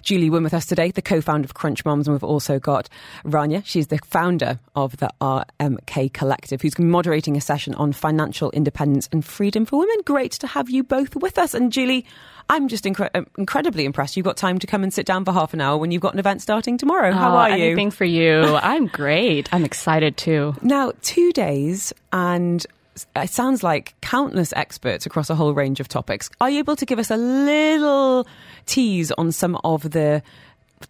Julie Wynn with us today, the co-founder of Crunch Moms, and we've also got Rania, she's the founder of the RMK Collective, who's moderating a session on financial independence and freedom for women. Great to have you both with us. And Julie, I'm just incre- uh, incredibly impressed. You've got time to come and sit down for half an hour when you've got an event starting tomorrow. How oh, are you? Anything for you. I'm great. I'm excited too. Now, two days and it sounds like countless experts across a whole range of topics. Are you able to give us a little tease on some of the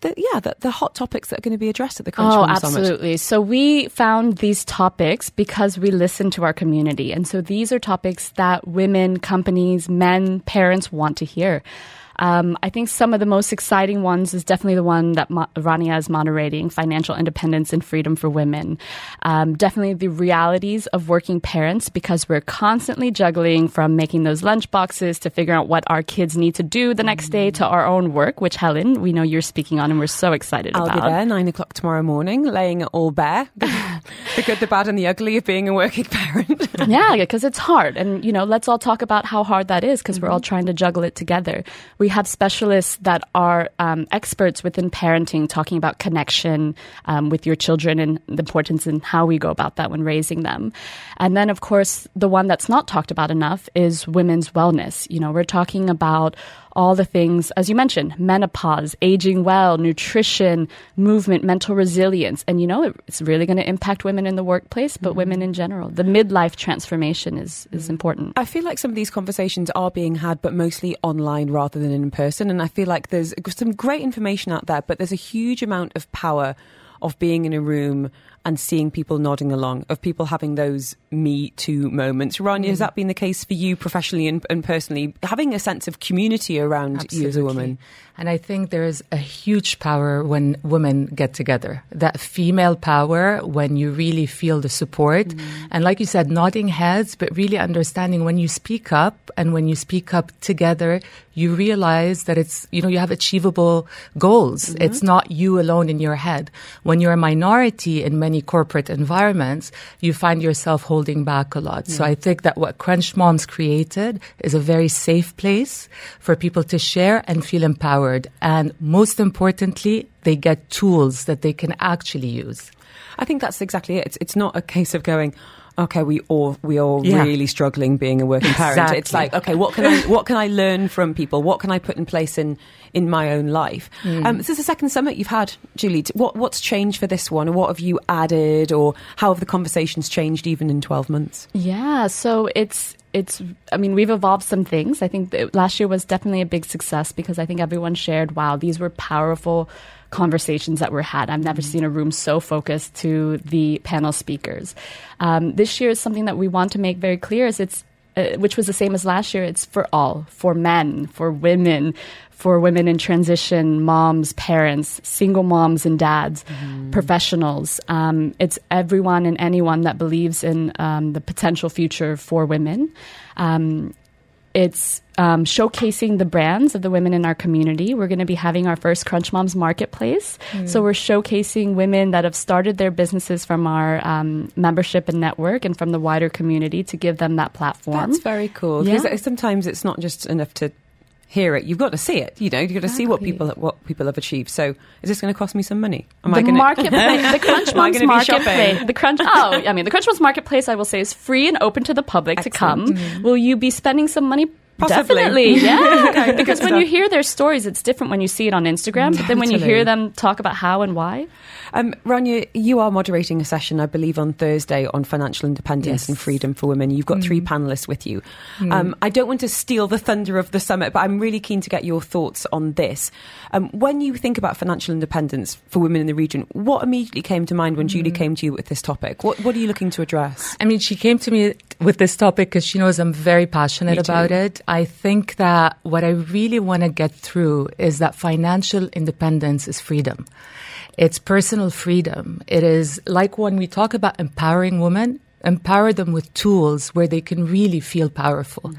the, yeah, the, the, hot topics that are going to be addressed at the Crunch Oh, Summit. absolutely. So we found these topics because we listened to our community. And so these are topics that women, companies, men, parents want to hear. Um, I think some of the most exciting ones is definitely the one that Mo- Rania is moderating, financial independence and freedom for women. Um, definitely the realities of working parents because we're constantly juggling from making those lunch boxes to figuring out what our kids need to do the next day to our own work, which Helen, we know you're speaking on and we're so excited about. I'll be there nine o'clock tomorrow morning, laying it all bare. the good, the bad, and the ugly of being a working parent. yeah, because it's hard. And, you know, let's all talk about how hard that is because mm-hmm. we're all trying to juggle it together. We have specialists that are um, experts within parenting talking about connection um, with your children and the importance and how we go about that when raising them. And then, of course, the one that's not talked about enough is women's wellness. You know, we're talking about all the things, as you mentioned, menopause, aging well, nutrition, movement, mental resilience. And you know, it's really going to impact women in the workplace, but mm-hmm. women in general. The midlife transformation is, is mm-hmm. important. I feel like some of these conversations are being had, but mostly online rather than in person. And I feel like there's some great information out there, but there's a huge amount of power of being in a room and seeing people nodding along, of people having those me too moments. Rania, mm. has that been the case for you professionally and, and personally? Having a sense of community around Absolutely. you as a woman? And I think there's a huge power when women get together. That female power when you really feel the support. Mm. And like you said, nodding heads, but really understanding when you speak up and when you speak up together, you realize that it's, you know, you have achievable goals. Mm-hmm. It's not you alone in your head. When you're a minority in many corporate environments, you find yourself holding back a lot. Yeah. So I think that what Crunch Moms created is a very safe place for people to share and feel empowered. And most importantly, they get tools that they can actually use. I think that's exactly it. It's, it's not a case of going, okay, we all we all yeah. really struggling being a working parent. Exactly. It's like, okay, what can I what can I learn from people? What can I put in place in in my own life? Mm. Um, this is the second summit you've had, Julie. What what's changed for this one, or what have you added, or how have the conversations changed even in twelve months? Yeah, so it's it's i mean we've evolved some things i think last year was definitely a big success because i think everyone shared wow these were powerful conversations that were had. I've never seen a room so focused to the panel speakers. Um, this year is something that we want to make very clear is it's uh, which was the same as last year. It's for all, for men, for women, for women in transition, moms, parents, single moms and dads, mm. professionals. Um, it's everyone and anyone that believes in um, the potential future for women. Um, it's um, showcasing the brands of the women in our community. We're going to be having our first Crunch Moms Marketplace. Mm. So we're showcasing women that have started their businesses from our um, membership and network and from the wider community to give them that platform. That's very cool. Because yeah. sometimes it's not just enough to hear it. You've got to see it. You know, you've got to see what people what people have achieved. So, is this going to cost me some money? Am the I gonna, marketplace, the Crunch Am I Moms gonna be shopping? marketplace, the Crunch. Oh, I mean, the Crunch Moms marketplace, I will say, is free and open to the public Excellent. to come. Mm-hmm. Will you be spending some money? Possibly. Definitely, yeah. Okay, because when you hear their stories, it's different when you see it on Instagram. But then when you hear them talk about how and why, Um, Rania, you are moderating a session, I believe, on Thursday on financial independence Yes. and freedom for women. You've got three panelists with you. Um, I don't want to steal the thunder of the summit, but I'm really keen to get your thoughts on this. Um, when you think about financial independence for women in the region, what immediately came to mind when Julie came to you with this topic? What, what are you looking to address? I mean, she came to me with this topic because she knows I'm very passionate about it. I think that what I really want to get through is that financial independence is freedom. It's personal freedom. It is like when we talk about empowering women, empower them with tools where they can really feel powerful.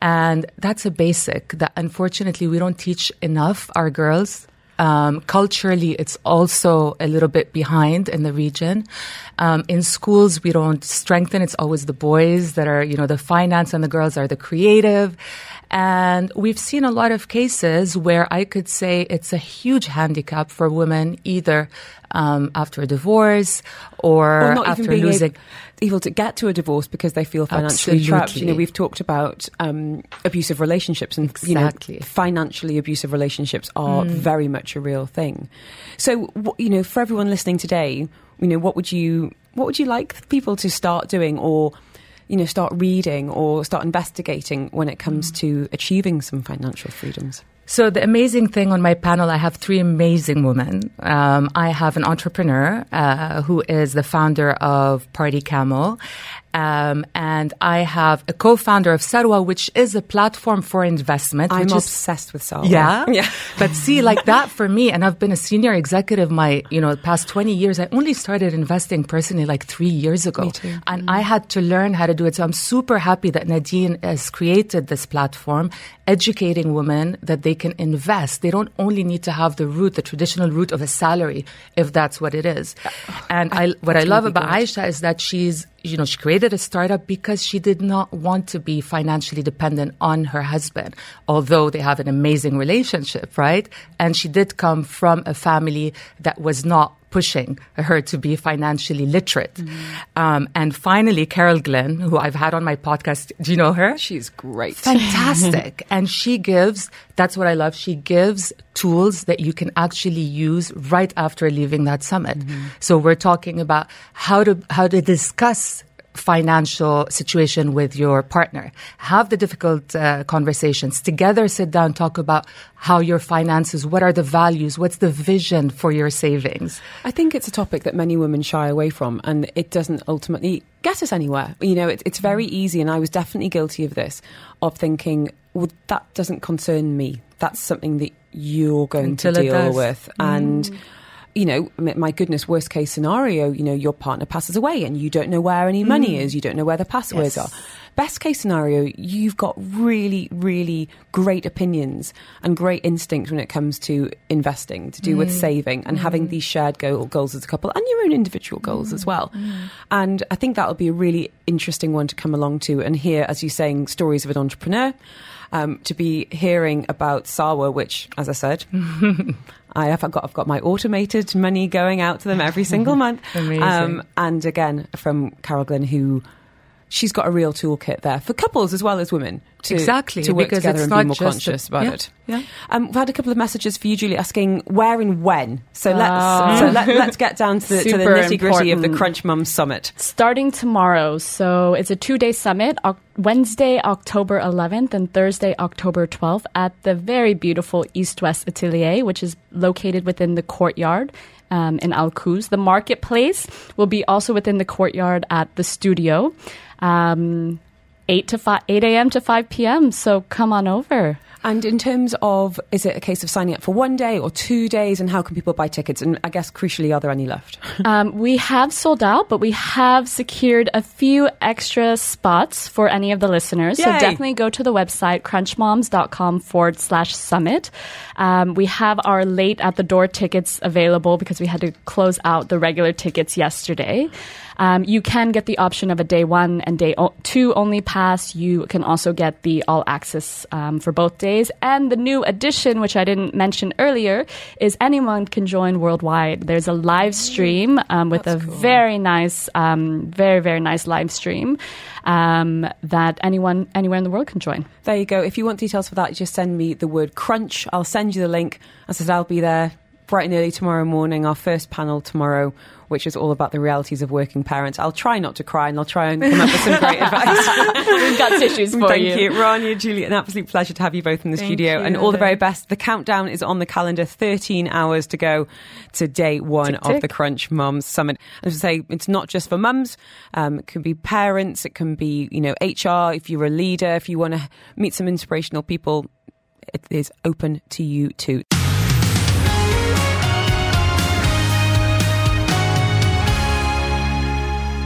And that's a basic that unfortunately we don't teach enough our girls. Um, culturally, it's also a little bit behind in the region. Um, in schools, we don't strengthen. It's always the boys that are, you know, the finance and the girls are the creative. And we've seen a lot of cases where I could say it's a huge handicap for women, either um, after a divorce or, or not after even being losing. able, to get to a divorce because they feel financially trapped. You know, we've talked about um, abusive relationships, and Exactly. you know, financially abusive relationships are very much a real thing. So, you know, for everyone listening today, you know, what would you what would you like people to start doing, or you know, start reading or start investigating when it comes to achieving some financial freedoms? So the amazing thing on my panel, I have three amazing women. Um, I have an entrepreneur uh, who is the founder of Party Camel, um, and I have a co-founder of Sarwa, which is a platform for investment. I'm which is obsessed with Sarwa. yeah. yeah. But see, like that for me, and I've been a senior executive my, you know, past 20 years. I only started investing personally like three years ago. Me too. And I had to learn how to do it. So I'm super happy that Nadine has created this platform, educating women that they can invest. They don't only need to have the route, the traditional route of a salary, if that's what it is. And I, what I love about. Aisha is that she's, you know, she created a startup because she did not want to be financially dependent on her husband, although they have an amazing relationship, right? And she did come from a family that was not pushing her to be financially literate. Mm-hmm. Um, and finally, Carol Glynn, who I've had on my podcast. Do you know her? She's great. fantastic. and she gives, that's what I love, she gives tools that you can actually use right after leaving that summit. So we're talking about how to, how to discuss financial situation with your partner. Have the difficult uh, conversations together. Sit down, talk about how your finances, what are the values, what's the vision for your savings. I think it's a topic that many women shy away from, and it doesn't ultimately get us anywhere. You know, it, it's very easy, and I was definitely guilty of this, of thinking, well, that doesn't concern me. That's something that you're going Until to deal with. And, you know, my goodness, worst case scenario, you know, your partner passes away and you don't know where any money mm. is, you don't know where the passwords Yes. are. Best case scenario, you've got really, really great opinions and great instincts when it comes to investing, to do with mm. saving and having mm. these shared goal, goals as a couple and your own individual goals as well. And I think that'll be a really interesting one to come along to and hear, as you're saying, stories of an entrepreneur. Um, to be hearing about Sarwa, which, as I said, I have got I've got my automated money going out to them every single month. Um, Amazing. and again, from Carol Glynn, who she's got a real toolkit there for couples as well as women to, Exactly, to work because together and be more just a- conscious about yeah, it. yeah. Um, we've had a couple of messages for you, Julie, asking where and when. So let's Ah. so let, let's get down to the, the nitty gritty of the. Crunch Mom Summit. starting tomorrow. So it's a two day summit, Wednesday, October 11th, and Thursday, October 12th, at the very beautiful East West Atelier, which is located within the courtyard. Um, in Al Quoz. The marketplace will be also within the courtyard at the studio, um, eight to five, eight a.m. to five p.m. So come on over. And in terms of, is it a case of signing up for one day or two days, and how can people buy tickets? And I guess crucially, are there any left? Um, we have sold out, but we have secured a few extra spots for any of the listeners. So definitely go to the website crunchmoms.com forward slash summit. Um, we have our late at the door tickets available because we had to close out the regular tickets yesterday. Um, you can get the option of a day one and day o- two only pass. You can also get the all access um, for both days. And the new addition, which I didn't mention earlier, is anyone can join worldwide. There's a live stream um, with That's a cool. very nice, um, very very nice live stream um, that anyone anywhere in the world can join. There you go. If you want details for that, just send me the word crunch. I'll send you the link. As I said, I'll be there bright and early tomorrow morning. Our first panel tomorrow which is all about the realities of working parents. I'll try not to cry and I'll try and come up with some great advice. We've got tissues for Thank you. Thank you. Rania, Julie, an absolute pleasure to have you both in the Thank studio. You. And all the very best. The countdown is on the calendar, 13 hours to go to day one tick, tick. of the Crunch Moms Summit. And to say, it's not just for mums, um, it can be parents, it can be, you know, HR, if you're a leader, if you want to meet some inspirational people, it is open to you too.